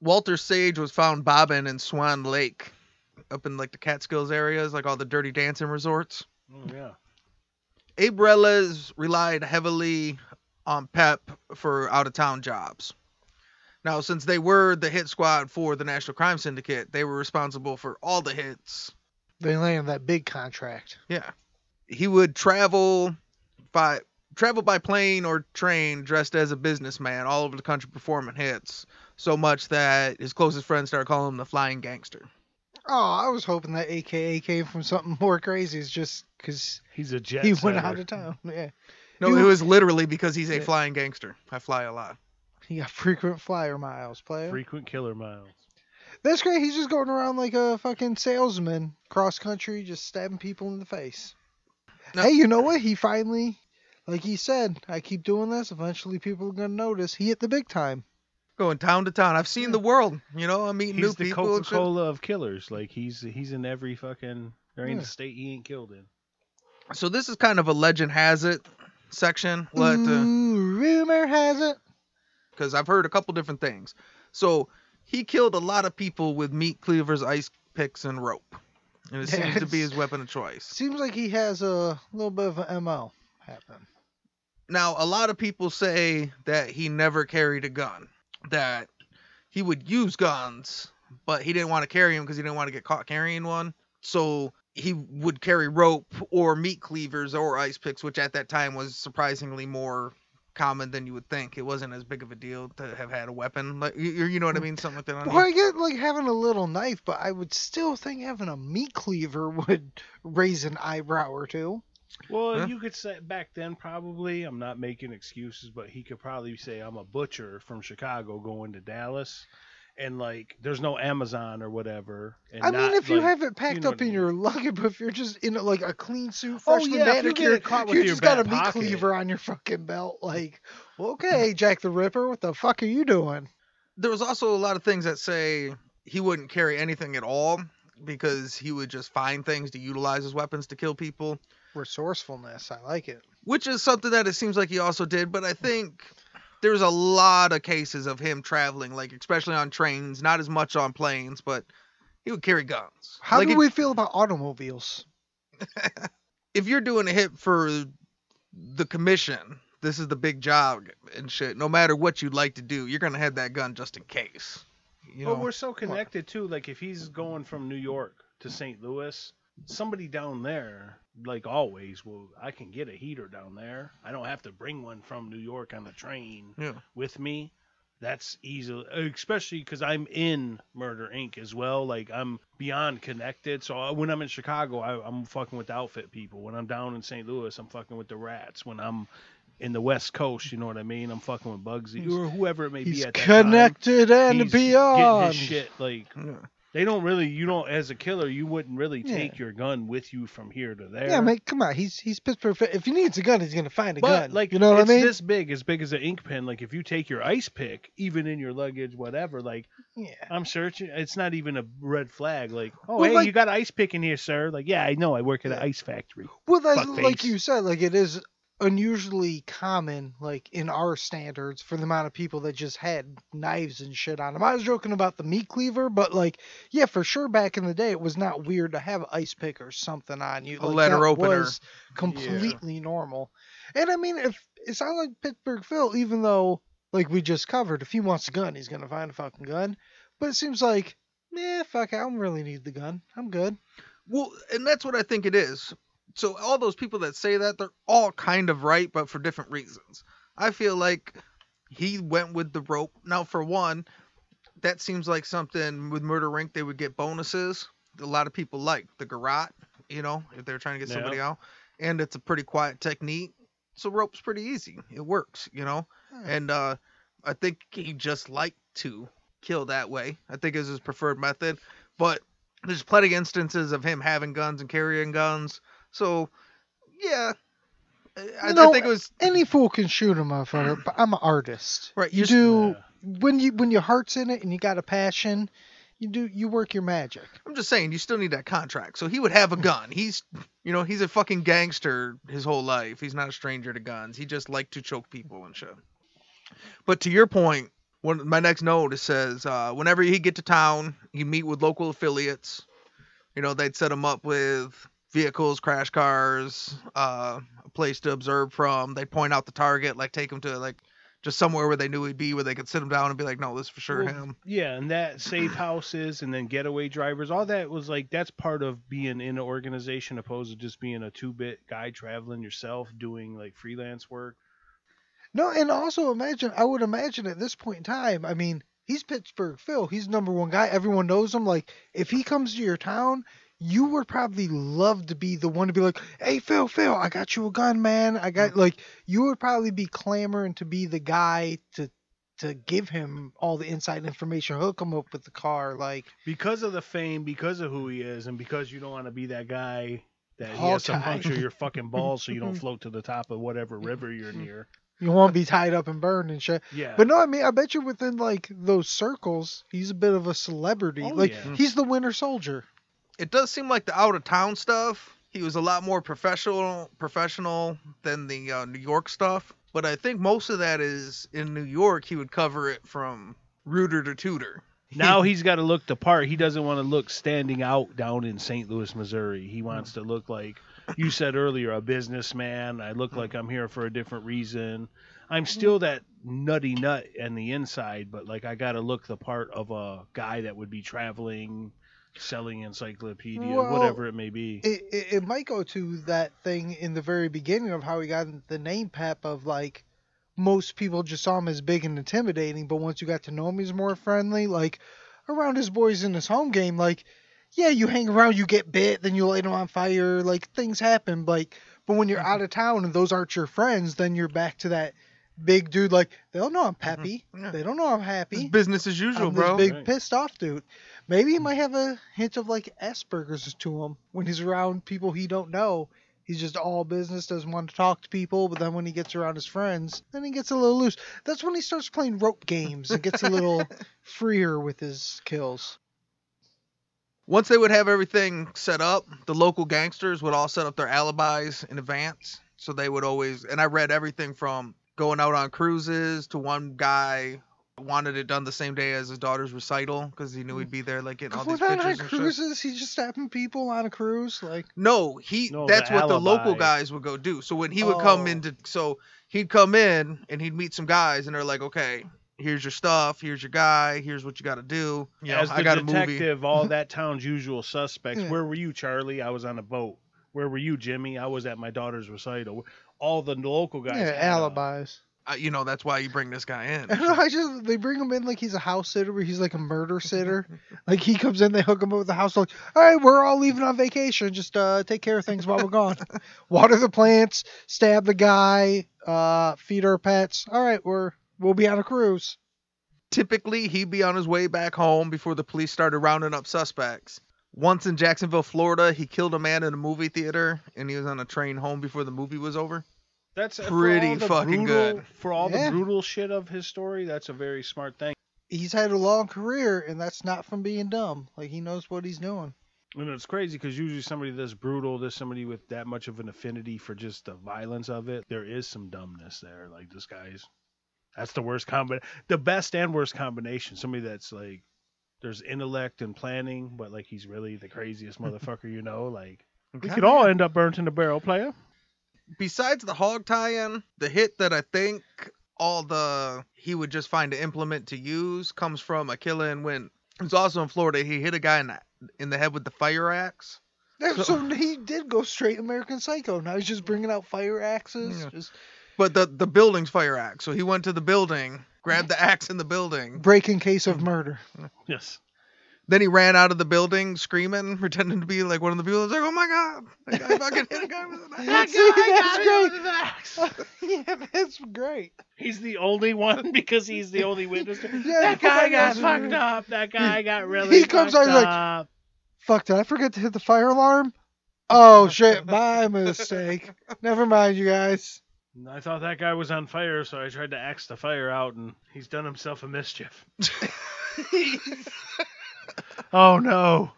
Walter Sage was found bobbing in Swan Lake, up in like the Catskills areas, like all the dirty dancing resorts. Oh yeah. Abe Reles relied heavily on Pep for out of town jobs. Now, since they were the hit squad for the National Crime Syndicate, they were responsible for all the hits. They landed that big contract. Yeah. He would travel by travel by plane or train dressed as a businessman all over the country performing hits, so much that his closest friends started calling him the flying gangster. Oh, I was hoping that AKA came from something more crazy. It's just because He's a jet. he went out of town. Yeah. No, He it wa- was literally because he's a Yeah. flying gangster. I fly a lot. He got frequent flyer miles, player. Frequent killer miles. That's great. He's just going around like a fucking salesman, cross country, just stabbing people in the face. No. Hey, you know what? He finally, like he said, I keep doing this. Eventually, people are gonna notice. He hit the big time. Going town to town. I've seen the world. You know, I'm meeting new He's the people. Coca. Cola of killers. Like he's he's in every fucking. There ain't Yeah. a state he ain't killed in. So this is kind of a legend has it section. Let uh, Ooh, rumor has it. because I've heard a couple different things. So he killed a lot of people with meat cleavers, ice picks, and rope, and it seems to be his weapon of choice. Seems like he has a little bit of an MO happen. Now, a lot of people say that he never carried a gun, that he would use guns, but he didn't want to carry them because he didn't want to get caught carrying one. So he would carry rope or meat cleavers or ice picks, which at that time was surprisingly more common than you would think. It wasn't as big of a deal to have had a weapon, like you, you know what I mm. mean, something like that. Well. I get like having a little knife, but I would still think having a meat cleaver would raise an eyebrow or two. Well, Huh? you could say back then probably. I'm not making excuses, but he could probably say I'm a butcher from Chicago going to Dallas, and like there's no Amazon or whatever. And I mean, not, if you like- have it packed know up what I in mean. your luggage, but if you're just in like a clean suit, Oh, freshly yeah, if you get manicured, caught with you your just got a meat pocket. cleaver on your fucking belt. Like, okay, Jack the Ripper, what the fuck are you doing? there was also a lot of things that say he wouldn't carry anything at all because he would just find things to utilize as weapons to kill people, Resourcefulness, I like it. which is something that it seems like he also did. But I think there's a lot of cases of him traveling, like especially on trains, not as much on planes, but he would carry guns. How like do if, we feel about automobiles? if you're doing a hit for the commission, this is the big job and shit. No matter what you'd like to do, you're gonna have that gun just in case. You know? Well, we're so connected too. Like if he's going from New York to St. Louis, somebody down there, like always, will I can get a heater down there. I don't have to bring one from New York on the train Yeah. with me. That's easy, especially because I'm in Murder Inc. as well. Like I'm beyond connected. So uh, when I'm in Chicago, I, I'm fucking with the outfit people. When I'm down in St. Louis, I'm fucking with the rats. When I'm in the West Coast, you know what I mean? I'm fucking with Bugsy or whoever it may He's be at that time connected and he's beyond. Getting his shit like Yeah. They don't really. You don't as a killer, you wouldn't really Yeah. take your gun with you from here to there. Yeah, man, come on. He's he's Pittsburgh. If he needs a gun, he's gonna find a But gun. like, you know what I it's mean? this big, as big as an ink pen. Like, if you take your ice pick, even in your luggage, whatever, like, Yeah. I'm searching. It's not even a red flag. Like, oh, Well, hey, like- you got an ice pick in here, sir. Like, yeah, I know. I work at an ice factory. Well, that's like you said. Like it is unusually common, like in our standards, for the amount of people that just had knives and shit on them. I was joking about the meat cleaver, but like, yeah, for sure, back in the day, it was not weird to have an ice pick or something on you. A letter opener. was completely normal. And I mean, if it sounds like Pittsburgh Phil, even though like we just covered, if he wants a gun, he's gonna find a fucking gun. But it seems like, meh, fuck, it, I don't really need the gun. I'm good. Well, and that's what I think it is. So all those people that say that, they're all kind of right, but for different reasons. I feel like he went with the rope. Now, for one, that seems like something with Murder Inc. They would get bonuses. A lot of people like the garrote, you know, if they're trying to get Yeah. somebody out, and it's a pretty quiet technique. So rope's pretty easy. It works, you know. And uh, I think he just liked to kill that way. I think is his preferred method. But there's plenty of instances of him having guns and carrying guns. So yeah, I, I know, think it was Any fool can shoot a motherfucker, but I'm an artist. right. You do when you when your heart's in it and you got a passion, you do you work your magic. I'm just saying you still need that contract. So he would have a gun. He's you know he's a fucking gangster his whole life. He's not a stranger to guns. He just liked to choke people and shit. But to your point, when my next note it says uh, whenever he get to town, you meet with local affiliates. You know they'd set him up with vehicles, crash cars, uh, a place to observe from. They'd point out the target, like take him to like just somewhere where they knew he'd be, where they could sit him down and be like, no, this is for sure Well, him. Yeah, and that safe houses and then getaway drivers, all that was like that's part of being in an organization opposed to just being a two bit guy traveling yourself doing like freelance work. No, and also imagine I would imagine at this point in time, I mean, he's Pittsburgh Phil. He's number one guy. Everyone knows him. Like if he comes to your town, you would probably love to be the one to be like, "Hey Phil, Phil, I got you a gun, man. I got mm-hmm. like you would probably be clamoring to be the guy to to give him all the inside information, hook him up with the car, like Because of the fame, because of who he is, and because you don't want to be that guy that he has to puncture your fucking balls so you don't float to the top of whatever river you're mm-hmm. near. you won't be tied up and burned and shit. Yeah. But no, I mean, I bet you within like those circles, he's a bit of a celebrity. Oh, like yeah. he's the Winter Soldier. It does seem like the out of town stuff he was a lot more professional professional than the uh, New York stuff but I think most of that is in New York he would cover it from rooter to tutor now he's got to look the part. He doesn't want to look standing out down in St. Louis, Missouri. He wants to look like you said earlier, a businessman. I look like I'm here for a different reason. I'm still that nutty nut in the inside, but like I got to look the part of a guy that would be traveling, selling encyclopedia, Well, whatever it may be. It, it it might go to that thing in the very beginning of how he got the name Pep of like most people just saw him as big and intimidating, but once you got to know him, he's more friendly. Like around his boys in his home game, like yeah, you hang around, you get bit, then you light them on fire, like things happen. Like but when you're out mm-hmm. of town and those aren't your friends, then you're back to that big dude. Like they don't know I'm mm-hmm. peppy, Yeah. they don't know I'm it's happy. business as usual I'm bro this big Right. pissed off dude. Maybe he might have a hint of like Asperger's to him when he's around people he don't know. He's just all business, doesn't want to talk to people, but then when he gets around his friends, then he gets a little loose. That's when he starts playing rope games and gets a little freer with his kills. once they would have everything set up the local gangsters would all set up their alibis in advance so they would always and I read everything from going out on cruises to one guy wanted it done the same day as his daughter's recital because he knew he'd be there like getting all these pictures on and shit. cruises, he's just stabbing people on a cruise. Like, No, he. No, that's the what the local alibi. guys would go do. So when he would come Oh. into, so he'd come in and he'd meet some guys, and they're like, "Okay, here's your stuff. Here's your guy. Here's what you got to do. You know, the I got a movie." detective, all that town's usual suspects. Yeah. Where were you, Charlie? I was on a boat. Where were you, Jimmy? I was at my daughter's recital. All the local guys. yeah, had a- alibis. Uh, you know, that's why you bring this guy in. I don't know. I just they bring him in like he's a house sitter, where he's like a murder sitter. like he comes in, they hook him up with the house. Like, all right, we're all leaving on vacation. Just uh, take care of things while we're gone. Water the plants, stab the guy, uh, feed our pets. All right, we're we'll be on a cruise. Typically, he'd be on his way back home before the police started rounding up suspects. Once in Jacksonville, Florida, he killed a man in a movie theater, and he was on a train home before the movie was over. That's for Pretty fucking brutal- good. For all Yeah. the brutal shit of his story, that's a very smart thing. He's had a long career, and that's not from being dumb. Like he knows what he's doing. And it's crazy because usually somebody that's brutal, there's somebody with that much of an affinity for just the violence of it. There is some dumbness there. Like this guy's, that's the worst combi, the best and worst combination. Somebody that's like, there's intellect and planning, but like he's really the craziest motherfucker you know. Like we could all end up burnt in the barrel, player. Besides the hog tie-in, the hit that I think all the he would just find an implement to use comes from a killing when it was also in Florida. He hit a guy in the, in the head with the fire axe. Yeah, So- so, he did go straight American Psycho. Now he's just bringing out fire axes. Yeah. Just But the the building's fire axe. So he went to the building, grabbed the axe in the building. breaking case of murder. Yes. Then he ran out of the building screaming, pretending to be like one of the people. It's like, oh my god, that guy fucking hit a guy with an axe. See, that's great. yeah, that's great. He's the only one because he's the only witness. Yeah, that guy got that's- fucked up. That guy got really He comes out like. Fuck, did I forget to hit the fire alarm? Oh shit, my mistake. Never mind, you guys. I thought that guy was on fire, so I tried to axe the fire out, and he's done himself a mischief. Oh no!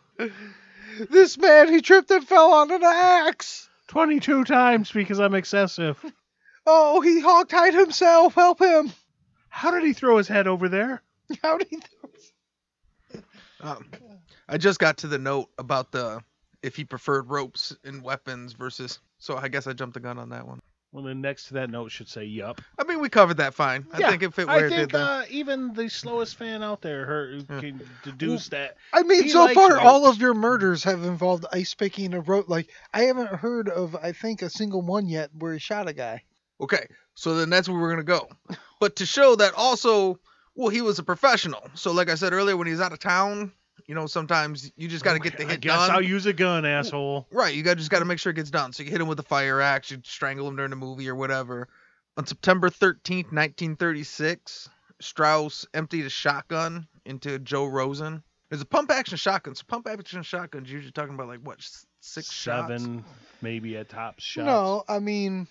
This man, he tripped and fell on an axe. 22 times because I'm excessive. Oh, he hog-tied himself. Help him. How did he throw his head over there? How did he? Um, I just got to the note about the if he preferred ropes and weapons versus. So I guess I jumped the gun on that one. Well, then next to that note should say "yup." I mean, we covered that fine. I Yeah, think it fit I where it think did. Uh, even the slowest fan out there her, Yeah. can deduce that. I mean, so likes far, all of your murders have involved ice picking a rope. Like, I haven't heard of, I think, a single one yet where he shot a guy. Okay, so then that's where we're gonna go. But to show that also, well, he was a professional. So like I said earlier, when he's out of town, you know, sometimes you just oh got to get the I hit guess done. I'll use a gun, asshole. Right, you got just got to make sure it gets done. So you hit him with a fire axe, you strangle him during the movie or whatever. On September 13th, 1936, Strauss emptied a shotgun into Joe Rosen. There's a pump action shotgun. So pump action shotguns usually talking about like what s- six shots? Seven, maybe at top shots. No, I mean,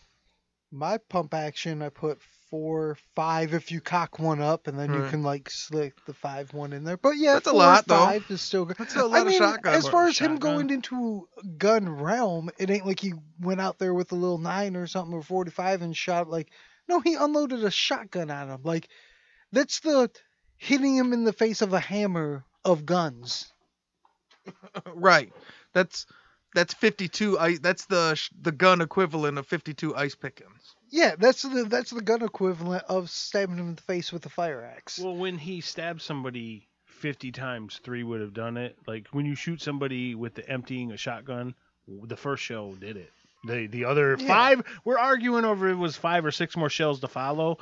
my pump action, I put four, five if you cock one up, and then you hmm. can like slick the five one in there. But yeah, That's a lot, though. five is still good. That's a lot I mean, of shotgun. as far as him going into gun realm, it ain't like he went out there with a little nine or something or forty five and shot like. No, he unloaded a shotgun on him. Like, that's the hitting him in the face of a hammer of guns. right. That's that's 52 ice. That's the the gun equivalent of 52 ice pickings. Yeah, that's the that's the gun equivalent of stabbing him in the face with a fire axe. Well, when he stabbed somebody 50 times, three would have done it. Like when you shoot somebody with the emptying a shotgun, the first shell did it. The the other Yeah. five, we're arguing over it was five or six more shells to follow.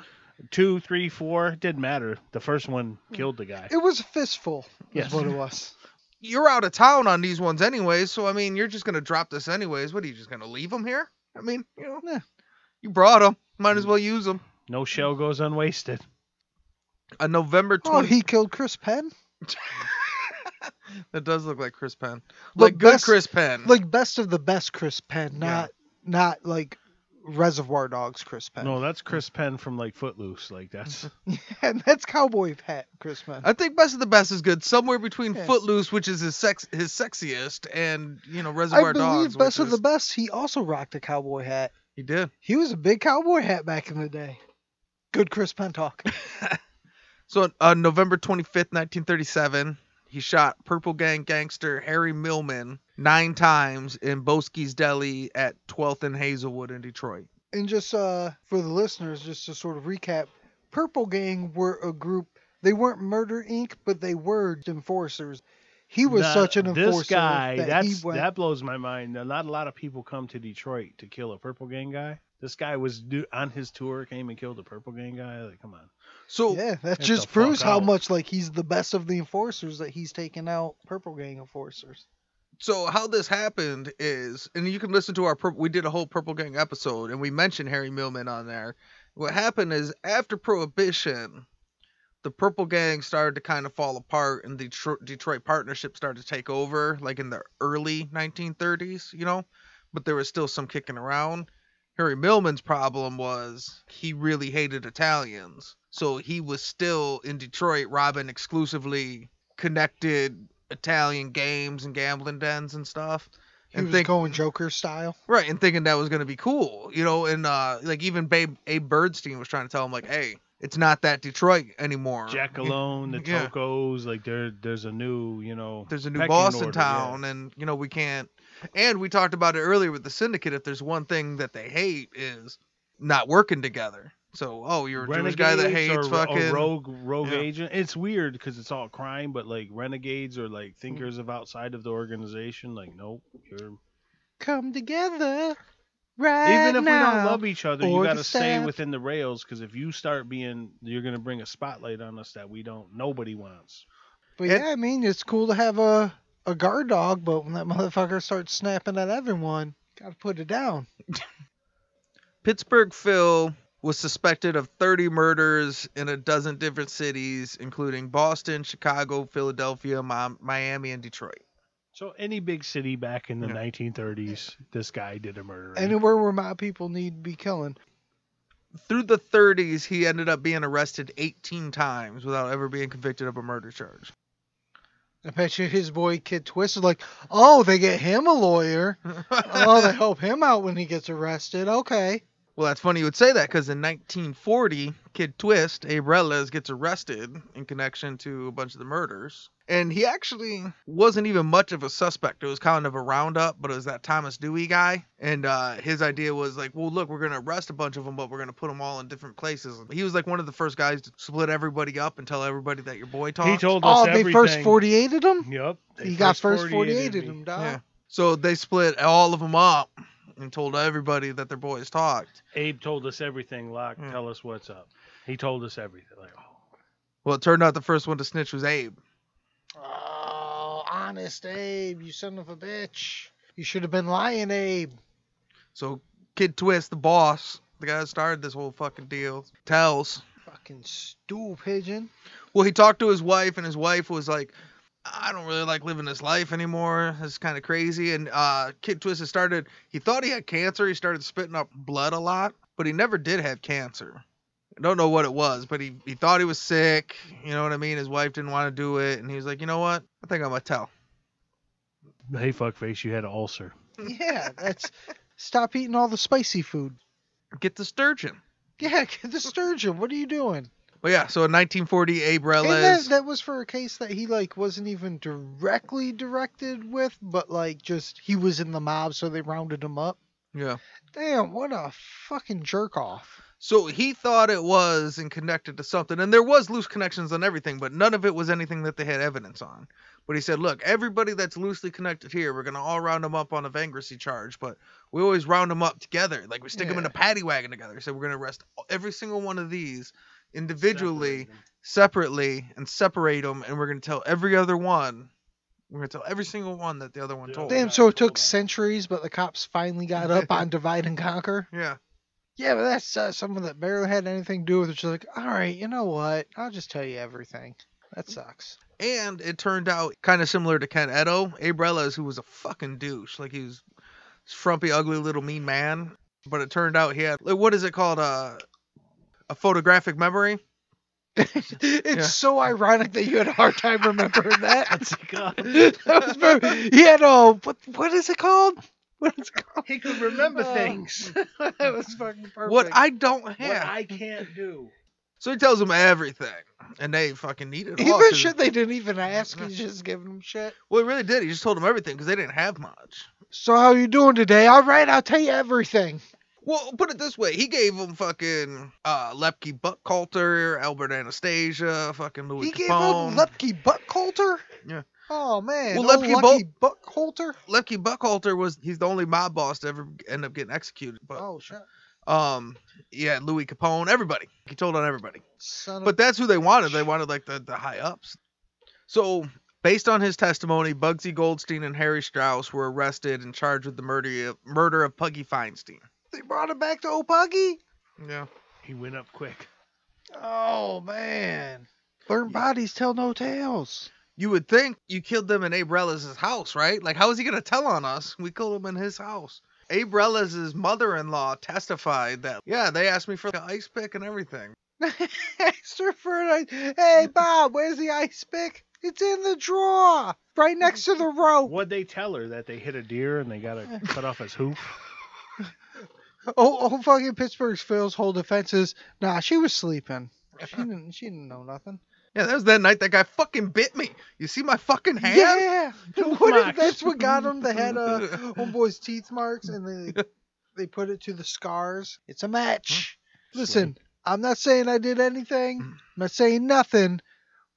Two, three, four, didn't matter. The first one killed the guy. It was a fistful. Yes. What it was. You're out of town on these ones anyways, so I mean, you're just gonna drop this anyways. What are you just gonna leave them here? I mean, you know, Yeah. You brought them. Might as mm. well use them. No shell goes unwasted. On November Oh, 20. he killed Chris Penn. that does look like Chris Penn. But Like good best- Chris Penn. Like best of the best Chris Penn, not not like Reservoir Dogs Chris Penn. No, that's Chris Penn from like Footloose. Like that's and that's Cowboy Hat Chris Penn. I think best of the best is good. Somewhere between Yes. Footloose, which is his sex his sexiest, and you know I Reservoir believe Dogs. best which of the is- best. He also rocked a cowboy hat. He did. He was a big cowboy hat back in the day. Good Chris Penn talk. So on uh, November 25th, 1937, he shot Purple Gang gangster Harry Millman nine times in Boesky's Deli at 12th and Hazelwood in Detroit. and just uh for the listeners, just to sort of recap, Purple Gang were a group. They weren't Murder Inc., but they were enforcers. He was That- such an enforcer This guy, that that's went. that blows my mind. Not a lot of people come to Detroit to kill a Purple Gang guy. This guy was do, on his tour, came and killed a Purple Gang guy. Like, come on. So yeah, that just proves how out. much like he's the best of the enforcers that he's taken out Purple Gang enforcers. so how this happened is, and you can listen to our we did a whole Purple Gang episode, and we mentioned Harry Millman on there. What happened is after Prohibition, the Purple Gang started to kind of fall apart, and the Detroit, Detroit Partnership started to take over, like in the early 1930s, you know. But there was still some kicking around. Harry Millman's problem was he really hated Italians, so he was still in Detroit robbing exclusively connected Italian games and gambling dens and stuff. He and was think going Joker style. right and thinking that was gonna be cool, you know, and uh like even Babe Abe Bernstein was trying to tell him like, hey, it's not that Detroit anymore. Jack alone, the Yeah. Toccos, like there, there's a new, you know, There's a new pecking boss in order, town, yeah. and you know we can't. And we talked about it earlier with the syndicate. If there's one thing that they hate is not working together. So, oh, you're a Jewish guy that hates or, fucking. or rogue rogue Yeah. agent. It's weird because it's all crime, but like renegades or Mm. like thinkers of outside of the organization, like nope, you're Come together right even if now. we don't love each other, you got to stay within the rails because if you start being, you're gonna bring a spotlight on us that we don't, nobody wants. But And- yeah, I mean, it's cool to have a a guard dog, but when that motherfucker starts snapping at everyone, gotta put it down. Pittsburgh Phil was suspected of 30 murders in a dozen different cities, including Boston, Chicago, Philadelphia, Mi- Miami, and Detroit. So any big city back in the Yeah. 1930s, this guy did a murder. Anywhere where my people need to be killing. Through the 30s, he ended up being arrested 18 times without ever being convicted of a murder charge. I bet you his boy Kid Twist is like, oh, they get him a lawyer. oh, they help him out when he gets arrested. Okay. Well, that's funny you would say that because in 1940, Kid Twist, Abe Reles, gets arrested in connection to a bunch of the murders. And he actually wasn't even much of a suspect. It was kind of a roundup, but it was that Thomas Dewey guy. And uh, his idea was like, well, look, we're going to arrest a bunch of them, but we're going to put them all in different places. He was like one of the first guys to split everybody up and tell everybody that your boy talks. he told us Oh, they first 48'd them? Yep. they He got first 48'd 48'd dog. Yeah. So they split all of them up and told everybody that their boys talked. Abe told us everything. Locke, Yeah. tell us what's up. He told us everything. Like, oh, Well, it turned out the first one to snitch was Abe. Oh, honest Abe, you son of a bitch. You should have been lying, Abe. So Kid Twist, the boss, the guy that started this whole fucking deal, tells. Fucking stool pigeon. Well, he talked to his wife, and his wife was like, "I don't really like living this life anymore. It's kind of crazy." And uh, Kid Twist has started. He thought he had cancer. He started spitting up blood a lot, but he never did have cancer. I don't know what it was, but he, he thought he was sick. You know what I mean? His wife didn't want to do it, and he was like, "You know what? I think I'm gonna tell." hey, fuckface, you had an ulcer. Yeah, that's. Stop eating all the spicy food. Get the sturgeon. Yeah, get the sturgeon. What are you doing? But yeah, so in 1940, Abe And that, that was for a case that he like wasn't even directly directed with, but like just he was in the mob, so they rounded him up. yeah. Damn, what a fucking jerk off. So he thought it was and connected to something, and there was loose connections on everything, but none of it was anything that they had evidence on. But he said, "Look, everybody that's loosely connected here, we're gonna all round them up on a vagrancy charge, but we always round them up together, like we stick them in a paddy wagon together." He said, "We're gonna arrest every single one of these individually, Separated. separately, and separate them, and we're gonna tell every other one." We're gonna tell every single one that the other one Yeah. told. Damn, so it took centuries, but the cops finally got up on divide and conquer. Yeah. Yeah, but that's uh, someone that barely had anything to do with it. She's like, all right, you know what? I'll just tell you everything. That sucks. And it turned out kind of similar to Ken Edo, Abe Reles, who was a fucking douche. Like he was this frumpy, ugly little mean man. But it turned out he had like, what is it called? Uh, a photographic memory. it's Yeah. so ironic that you had a hard time remembering that. What's it called? that was very, he had a what? What is it called? What is it called? He could remember Uh, things. that was fucking perfect. What I don't have, What. I can't do. So he tells them everything, and they fucking need it all. shit they didn't even ask. He's just giving them shit. Well, he really did. He just told them everything because they didn't have much. So how you doing today? All right, I'll tell you everything. Well, put it this way: he gave them fucking uh, Lepke Buchalter, Albert Anastasia, fucking Louis Capone. he gave Capone. him Lepke Buchalter. Yeah. Oh man. Well, Lepke Lucky Buchalter. Lepke Buchalter was he's the only mob boss to ever end up getting executed. But Oh shit. um, yeah, Louis Capone, everybody. He told on everybody. Son of But that's who they wanted. They wanted like the, the high ups. So based on his testimony, Bugsy Goldstein and Harry Strauss were arrested and charged with the murder of, murder of Puggy Feinstein. They brought him back to Opuggy. Yeah. He went up quick. Oh man. Burnt bodies tell no tales. You would think you killed them in Abe Reles's house, right? Like, how is he gonna tell on us? We killed him in his house. Abe Reles's mother-in-law testified that, yeah, they asked me for the ice pick and everything. Extra for a- Hey Bob, where's the ice pick? It's in the drawer, right next to the rope. What'd they tell her? That they hit a deer and they got to cut off his hoof? Oh, oh, fucking Pittsburgh's Phil's whole defense is, nah, she was sleeping. She didn't, she didn't know nothing. Yeah, that was that night that guy fucking bit me. You see my fucking hand? Yeah, what if that's what got him. They had uh, homeboy's teeth marks, and they they put it to the scars. It's a match. Listen, I'm not saying I did anything. I'm not saying nothing.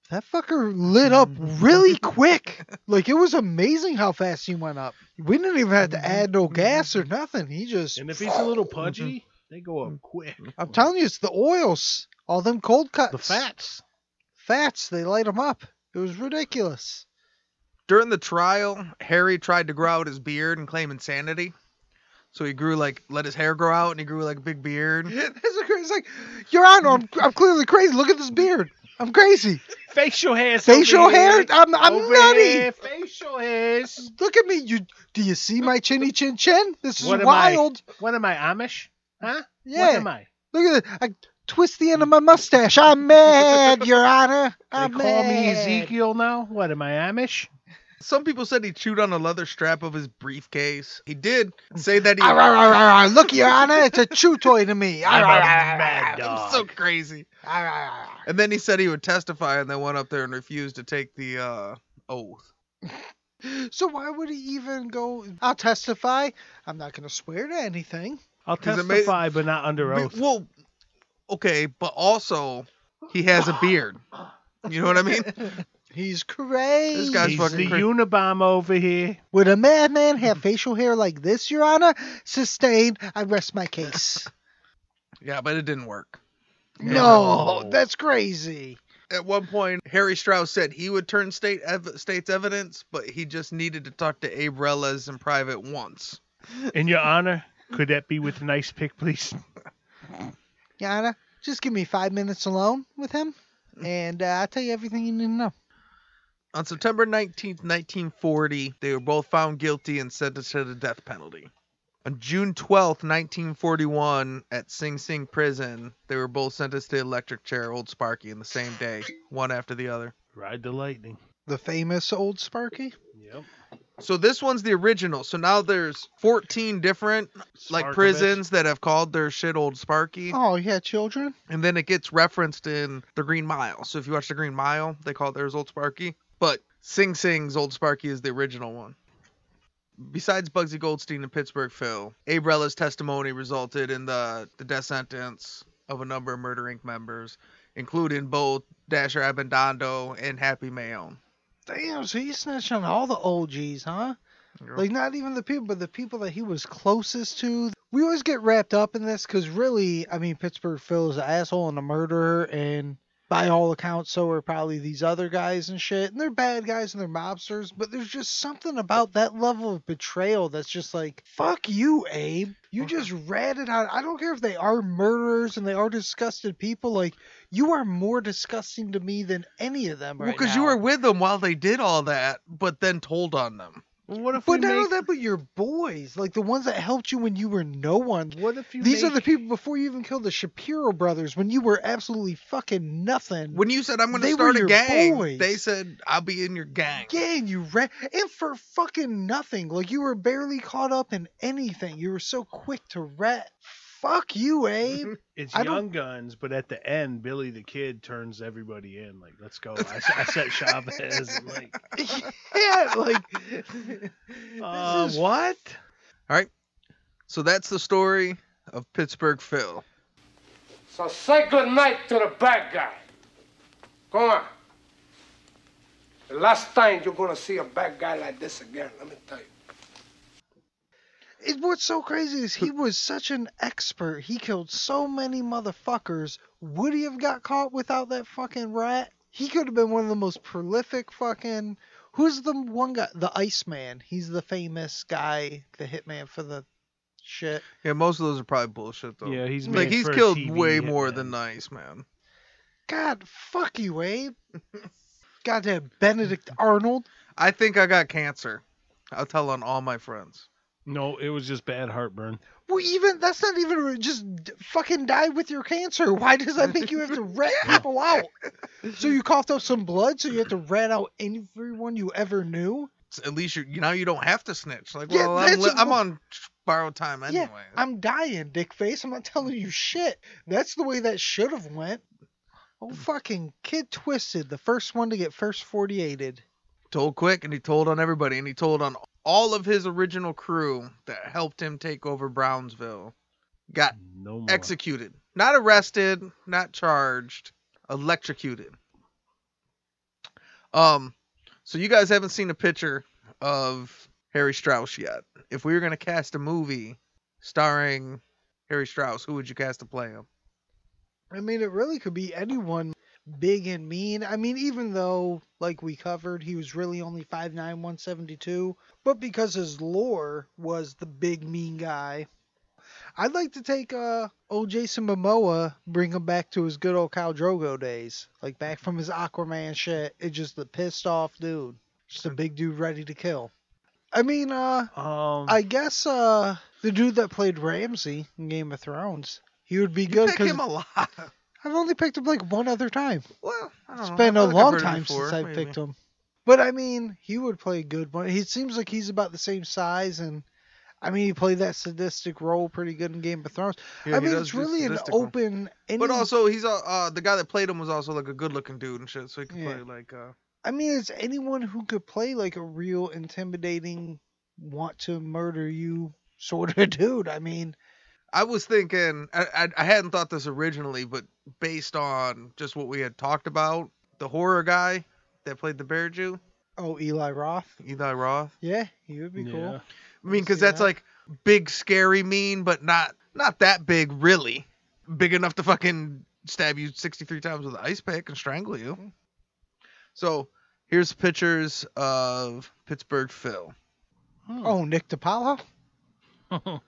That fucker lit up mm. really quick. Like it was amazing how fast he went up. We didn't even have to mm-hmm. add no mm-hmm. gas or nothing. He just. And if he's a little mm-hmm. pudgy, they go up quick. I'm telling you, it's the oils. All them cold cuts. The fats. Fats. They light them up. It was ridiculous. During the trial, Harry tried to grow out his beard and claim insanity. So he grew like let his hair grow out and he grew like a big beard. That's crazy. It's like, Your Honor, I'm, I'm clearly crazy. Look at this beard. I'm crazy. Facial hairs. Facial hair. I'm, I'm Over nutty. here, Facial hairs. Look at me. You do you see my chinny chin chin? This is What am I? wild. What am I, Amish? Huh? Yeah. What am I? Look at it. I twist the end of my mustache. I'm mad, Your Honor. They I'm call me. Ezekiel now? What am I, Amish? Some people said he chewed on a leather strap of his briefcase. He did say that he Arr, arr, arr, arr, arr. Look, Your Honor, it's a chew toy to me. I'm a arr, arr, mad dog. I'm so crazy. And then he said he would testify and then went up there and refused to take the uh, oath. So why would he even go? I'll testify. I'm not going to swear to anything. I'll 'Cause it ma- testify, but not under oath. Well, okay, but also he has a beard. You know what I mean? He's crazy. This guy's He's fucking the cra- Unabomber over here. Would a madman have facial hair like this, Your Honor? Sustained. I rest my case. Yeah, but it didn't work. No, that's crazy. At one point, Harry Strauss said he would turn state ev- state's evidence, but he just needed to talk to Abe Reles in private once. In your honor, could that be with a nice pick, please? Your Honor, just give me five minutes alone with him, and uh, I'll tell you everything you need to know. On September 19th, 1940, they were both found guilty and sentenced to the death penalty. On June 12th, 1941, at Sing Sing Prison, they were both sentenced to the electric chair Old Sparky in the same day, one after the other. Ride the lightning. The famous old Sparky. Yep. So this one's the original. So now there's 14 different like Sparkovich. prisons that have called their shit Old Sparky, Oh, yeah, children. and then it gets referenced in the Green Mile. So if you watch the Green Mile, they call theirs Old Sparky, but Sing Sing's Old Sparky is the original one. Besides Bugsy Goldstein and Pittsburgh Phil, Abe Reles's testimony resulted in the, the death sentence of a number of Murder Inc. members, including both Dasher Abbandando and Happy Maione. Damn, so he snitched on all the OGs, huh? Like not even the people, but the people that he was closest to. We always get wrapped up in this because really, I mean, Pittsburgh Phil is an asshole and a murderer, and by all accounts, so are probably these other guys and shit. And they're bad guys and they're mobsters, but there's just something about that level of betrayal that's just like, fuck you, Abe. You mm-hmm. just ratted out. I don't care if they are murderers and they are disgusted people. Like you are more disgusting to me than any of them Well, because now. you were with them while they did all that, but then told on them. What if But not only make, that, but your boys, like the ones that helped you when you were no one. What if you These are the people before you even killed the Shapiro brothers, when you were absolutely fucking nothing. When you said I'm going to start a gang, boys. they said I'll be in your gang. yeah, and you ran, and for fucking nothing. Like you were barely caught up in anything. You were so quick to rat. Fuck you, Abe. It's I don't- Young Guns, but at the end, Billy the Kid turns everybody in. Like, let's go. I set Chavez. and like, yeah, like. uh, is what? All right. So that's the story of Pittsburgh Phil. So say good night to the bad guy. Go on. The last time you're gonna see a bad guy like this again, let me tell you. It, what's so crazy is he was such an expert. He killed so many motherfuckers. Would he have got caught without that fucking rat? He could have been one of the most prolific fucking. Who's the one guy? The Iceman. He's the famous guy, the hitman for the shit. Yeah, most of those are probably bullshit though. Yeah, he's like he's killed TV way more hitman. than nice, man. God, fuck you, Abe. Goddamn Benedict Arnold. I think I got cancer. I'll tell on all my friends. No, it was just bad heartburn. Well, even that's not even just fucking die with your cancer. Why does that make you have to rat people out? So you coughed up some blood, so you have to rat out everyone you ever knew. S- At least you you now you don't have to snitch. Like, Yeah, well, I'm, li- a- I'm on borrowed time anyway. Yeah, I'm dying, dick face. I'm not telling you shit. That's the way that should have went. Oh, mm. fucking Kid Twisted, the first one to get first 48'd. Told quick, and he told on everybody, and he told on all of his original crew that helped him take over Brownsville. Got No executed, not arrested, not charged, electrocuted. Um, so you guys haven't seen a picture of Harry Strauss yet. If we were gonna cast a movie starring Harry Strauss, who would you cast to play him? I mean, it really could be anyone big and mean. I mean, even though, like we covered, he was really only 5'9, 172, but because his lore was the big mean guy, I'd like to take uh, old Jason Momoa, bring him back to his good old Khal Drogo days, like back from his Aquaman shit. It's just the pissed off dude, just a big dude ready to kill. I mean, uh, Um, I guess uh, the dude that played Ramsay in Game of Thrones, he would be good pick because him a lot. I've only picked him like one other time. Well, It's know. been a long time before, since I picked him. But I mean, he would play good. one. he seems like he's about the same size, and I mean, he played that sadistic role pretty good in Game of Thrones. Yeah, I mean, it's really an open. Any, But also, he's uh, uh the guy that played him was also like a good-looking dude and shit, so he could Yeah. play like uh. I mean, it's anyone who could play like a real intimidating, want to murder you sort of dude. I mean, I was thinking, I, I I hadn't thought this originally, but based on just what we had talked about, the horror guy that played the bear Jew, oh, Eli Roth. Eli Roth. Yeah, he would be yeah. cool. I mean, because that's that. like big, scary, mean, but not not that big, really. Big enough to fucking stab you 63 times with an ice pick and strangle you. So here's pictures of Pittsburgh Phil. Hmm. Oh, Nick DiPaolo.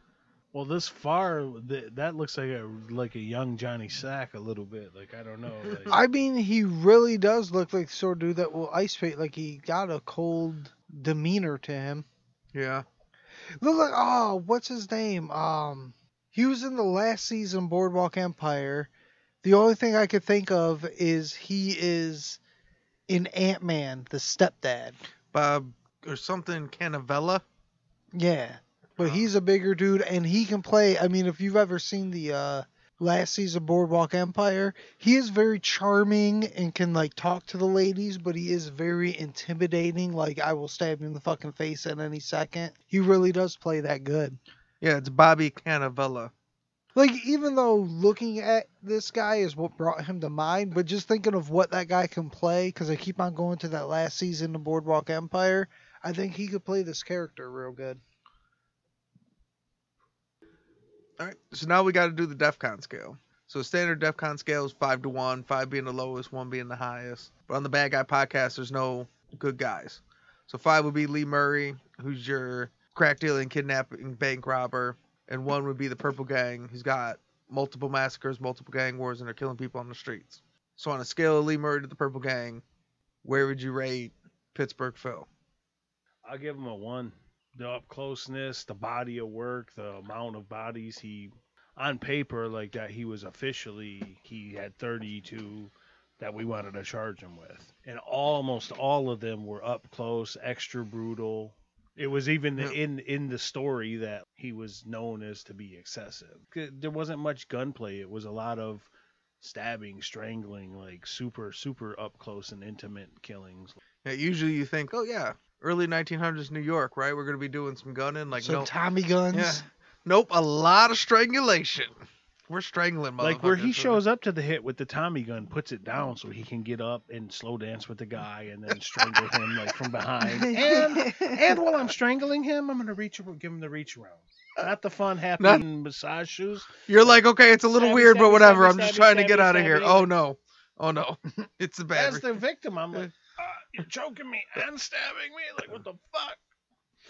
well, this far, th- that looks like a like a young Johnny Sack a little bit. Like I don't know. Like, I mean, he really does look like the sort of dude that will ice paint. Like he got a cold demeanor to him. Yeah. Look like oh, what's his name? Um, he was in the last season Boardwalk Empire. The only thing I could think of is he is in Ant Man, the stepdad. Bob or something Cannavale. Yeah, but he's a bigger dude and he can play. I mean, if you've ever seen the uh, last season Boardwalk Empire, he is very charming and can like talk to the ladies, but he is very intimidating. Like I will stab him in the fucking face at any second. He really does play that good. Yeah, it's Bobby Cannavale. Like even though looking at this guy is what brought him to mind, but just thinking of what that guy can play, because I keep on going to that last season of Boardwalk Empire, I think he could play this character real good. All right, so now we got to do the DEFCON scale. So standard DEFCON scale is five to one, five being the lowest, one being the highest. But on the Bad Guy podcast, there's no good guys. So five would be Lee Murray, who's your crack dealing, kidnapping, bank robber, and one would be the Purple Gang, who's got multiple massacres, multiple gang wars, and they're killing people on the streets. So on a scale of Lee Murray to the Purple Gang, where would you rate Pittsburgh Phil? I'll give him a one. The up closeness, the body of work, the amount of bodies he, on paper, like that, he was officially he had 32 that we wanted to charge him with, and almost all of them were up close, extra brutal. It was even Yeah. in in the story that he was known as to be excessive. There wasn't much gunplay. It was a lot of stabbing, strangling, like super super up close and intimate killings. Yeah, usually you think, oh yeah, early 1900s New York, right? We're gonna be doing some gunning, like so no, Tommy guns. Yeah. Nope, a lot of strangulation. We're strangling, like where he motherfuckers. shows up to the hit with the Tommy gun, puts it down so he can get up and slow dance with the guy and then strangle him like from behind. And and while I'm strangling him, I'm gonna reach give him the reach around. Not the fun, happy Not- massage shoes. You're like, okay, it's a little Stabby, weird, but stabby, whatever. stabby, I'm just stabby, trying to get stabby, out of here. stabby. Oh no, oh no, it's a bad. As the victim, I'm like, you're choking me and stabbing me. Like what the fuck?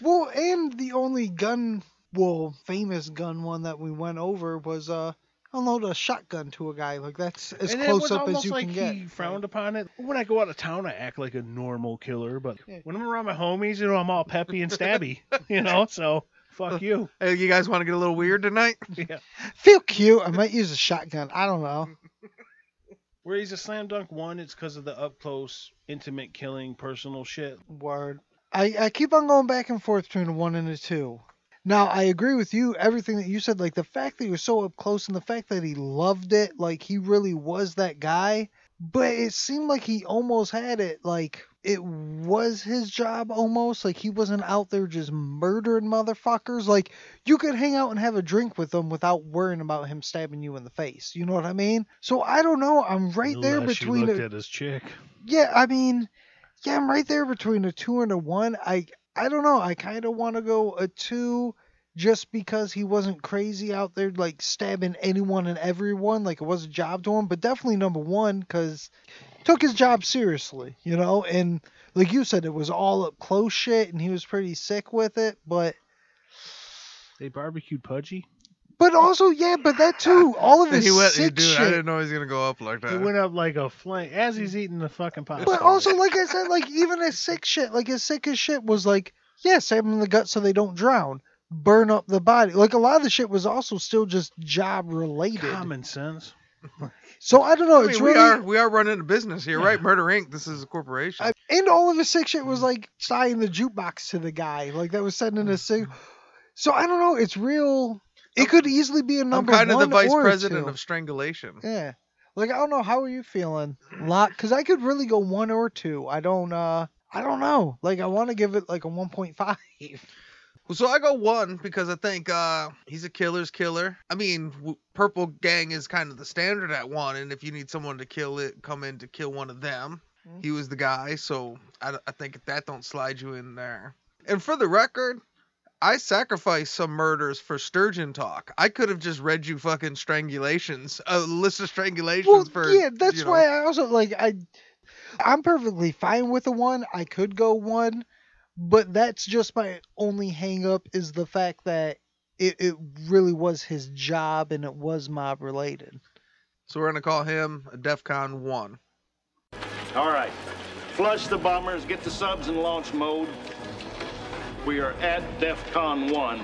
Well, and the only gun, well, famous gun one that we went over was uh, unload a shotgun to a guy. Like that's as and close up as almost you like can get. he frowned upon it. When I go out of town, I act like a normal killer, but Yeah. when I'm around my homies, you know, I'm all peppy and stabby. you know, so fuck you. Hey, you guys want to get a little weird tonight? Yeah. Feel cute. I might use a shotgun. I don't know. Where he's a slam dunk one, it's because of the up close, intimate killing, personal shit. Word. I, I keep on going back and forth between a one and a two. Now I agree with you. Everything that you said, like the fact that he was so up close and the fact that he loved it, like he really was that guy. but it seemed like he almost had it like it was his job almost like he wasn't out there just murdering motherfuckers like you could hang out and have a drink with him without worrying about him stabbing you in the face you know what i mean so i don't know i'm right there Unless you between looked a, at his chick. yeah i mean yeah i'm right there between a two and a one i i don't know i kind of want to go a two just because he wasn't crazy out there like stabbing anyone and everyone like it was a job to him but definitely number one because took his job seriously you know and like you said it was all up close shit and he was pretty sick with it but They barbecued Pudgy. but also yeah but that too all of his he went, sick dude. shit I didn't know he was gonna go up like that. He went up like a flame as he's eating the fucking pop. But also, like I said, like even his sick shit, like his sick as shit was like, yeah, stab them in the gut so they don't drown, burn up the body. Like a lot of the shit was also still just job related. common sense. So I don't know. I It's mean, we really are we are running a business here, right? Murder Inc. This is a corporation. I, and all of his sick shit was like tying the jukebox to the guy, like that was sending a sick. So I don't know. It's real. It could easily be a I'm number kind of the vice president two. of strangulation. Yeah. Like I don't know. How are you feeling? Lot, because I could really go one or two. I don't. uh I don't know. Like I want to give it like a 1.5. So I go one because I think uh, he's a killer's killer. I mean, w- Purple Gang is kind of the standard at one, and if you need someone to kill it, come in to kill one of them. Mhm. He was the guy, so I, I think that don't slide you in there. And for the record, I sacrificed some murders for Sturgeon talk. I could have just read you fucking strangulations, a list of strangulations Well, for. yeah, that's you know- why I also like I. I'm perfectly fine with a one. I could go one, but that's just my only hang up is the fact that it, it really was his job and it was mob related. So we're gonna call him a DEFCON one. All right. Flush the bombers, get the subs in launch mode. We are at DEFCON 1.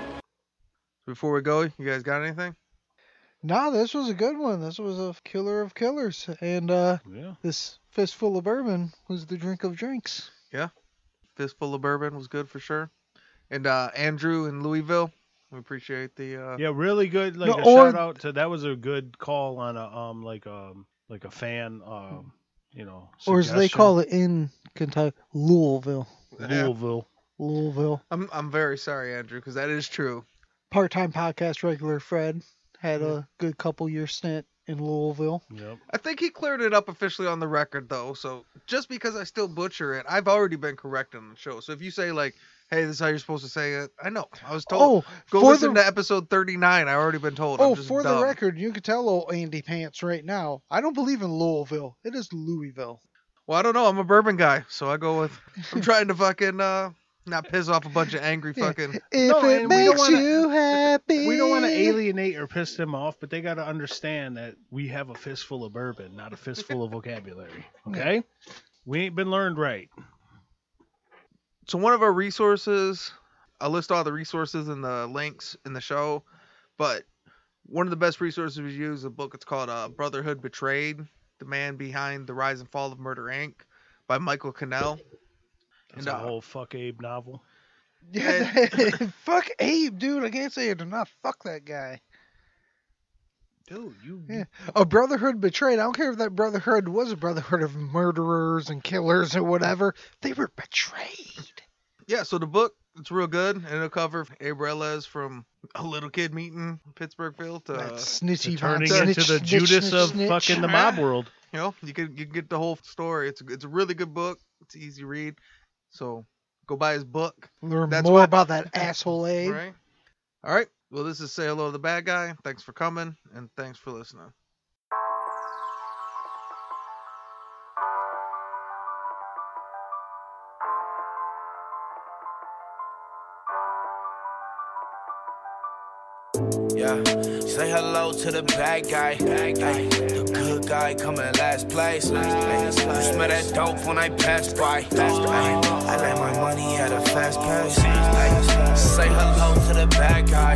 Before we go, you guys got anything? Nah, this was a good one. This was a killer of killers, and uh, Yeah. this fistful of bourbon was the drink of drinks. Fistful of bourbon was good for sure. And uh, Andrew in Louisville, we appreciate the. Uh, Yeah, really good. Like No, a or- shout out to that was a good call on a um like um like a fan um you know Or as they call it in Kentucky, Louisville. yeah. Louisville. Louisville. I'm I'm very sorry, Andrew, because that is true. Part-time podcast regular Fred had a good couple year stint in Louisville. Yep. I think he cleared it up officially on the record though. So just because I still butcher it, I've already been corrected on the show. So if you say like, "Hey, this is how you're supposed to say it," I know. I was told. Oh, Go for listen the to episode 39. I already been told. oh I'm just for dumb. the record, you can tell old Andy Pants right now. I don't believe in Louisville. It is Louisville. Well, I don't know. I'm a bourbon guy, so I go with. I'm trying to fucking uh not piss off a bunch of angry fucking. If No, it we don't makes wanna- you happy, We don't want to alienate or piss them off, but they got to understand that we have a fistful of bourbon, not a fistful of vocabulary. Okay? We ain't been learned right. So one of our resources, I'll list all the resources and the links in the show, but one of the best resources we use is a book. It's called uh, Brotherhood Betrayed: The Man Behind the Rise and Fall of Murder Inc. by Michael Cannell. It's And, a uh, whole fuck Abe novel. Yeah, fuck Abe, dude. I can't say it enough. Fuck that guy. Dude, you. Yeah. A brotherhood betrayed. I don't care if that brotherhood was a brotherhood of murderers and killers or whatever. They were betrayed. Yeah, so the book it's real good, and it'll cover Abe Reles from a little kid meeting in Pittsburgh Phil to that snitchy Turning von into snitch, the snitch, Judas snitch, of snitch. fucking the mob world. you know you can you can get the whole story. It's a, it's a really good book. It's an easy read, so go buy his book. Learn That's more why- about that asshole Abe. Right. All right. Well, this is say hello to the bad guy. Thanks for coming, and thanks for listening. To the bad guy. Ay, the good guy coming last place. Ay, you smell that dope when I pass by. I let my money at a fast pace. Ay, say hello to the bad guy.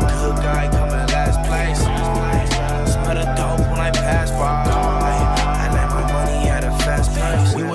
The good guy coming last place. Smell the dope when I pass by.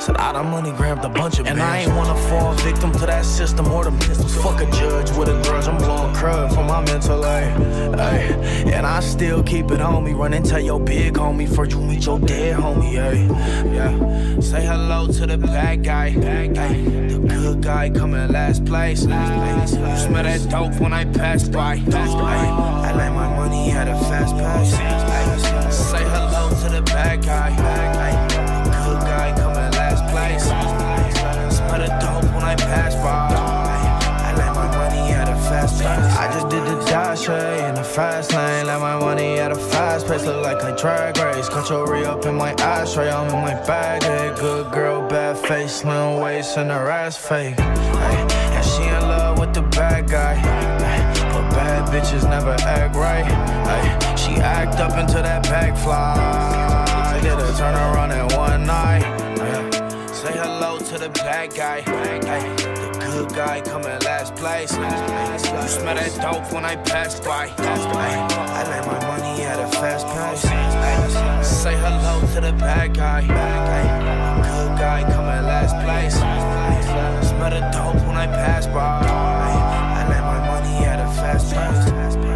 Said I done money grabbed a bunch of And I ain't wanna fall victim to that system or the pistols. Fuck a judge with a grudge. I'm blowing crud for my mental ay, ay. And I still keep it on me. Run and tell your big homie first you meet your dead homie, ay. Yeah. Say hello to the bad guy. Bad guy. The good guy coming last place. Last place. You smell that dope when I pass by. Pass by. I like my money at a fast pace. Ay. Say hello to the bad guy. Bad guy. I just did the dash hey, in the fast lane. Let my money at a fast pace. Look like a drag race. Got your re up in my ashtray. I'm in my bag. Hey, good girl, bad face, slim waist, and her ass fake. Hey, and she in love with the bad guy. Hey, but bad bitches never act right. Hey, she act up into that back fly. Did a turn around in one night to the bad guy. Ay, the good guy come in last place. You smell that dope when I pass by. Ay, I let my money at a fast pace. Ay, say hello to the bad guy. Ay, the good guy come in last place. Smell the dope when I pass by. Ay, I let my money at a fast pace.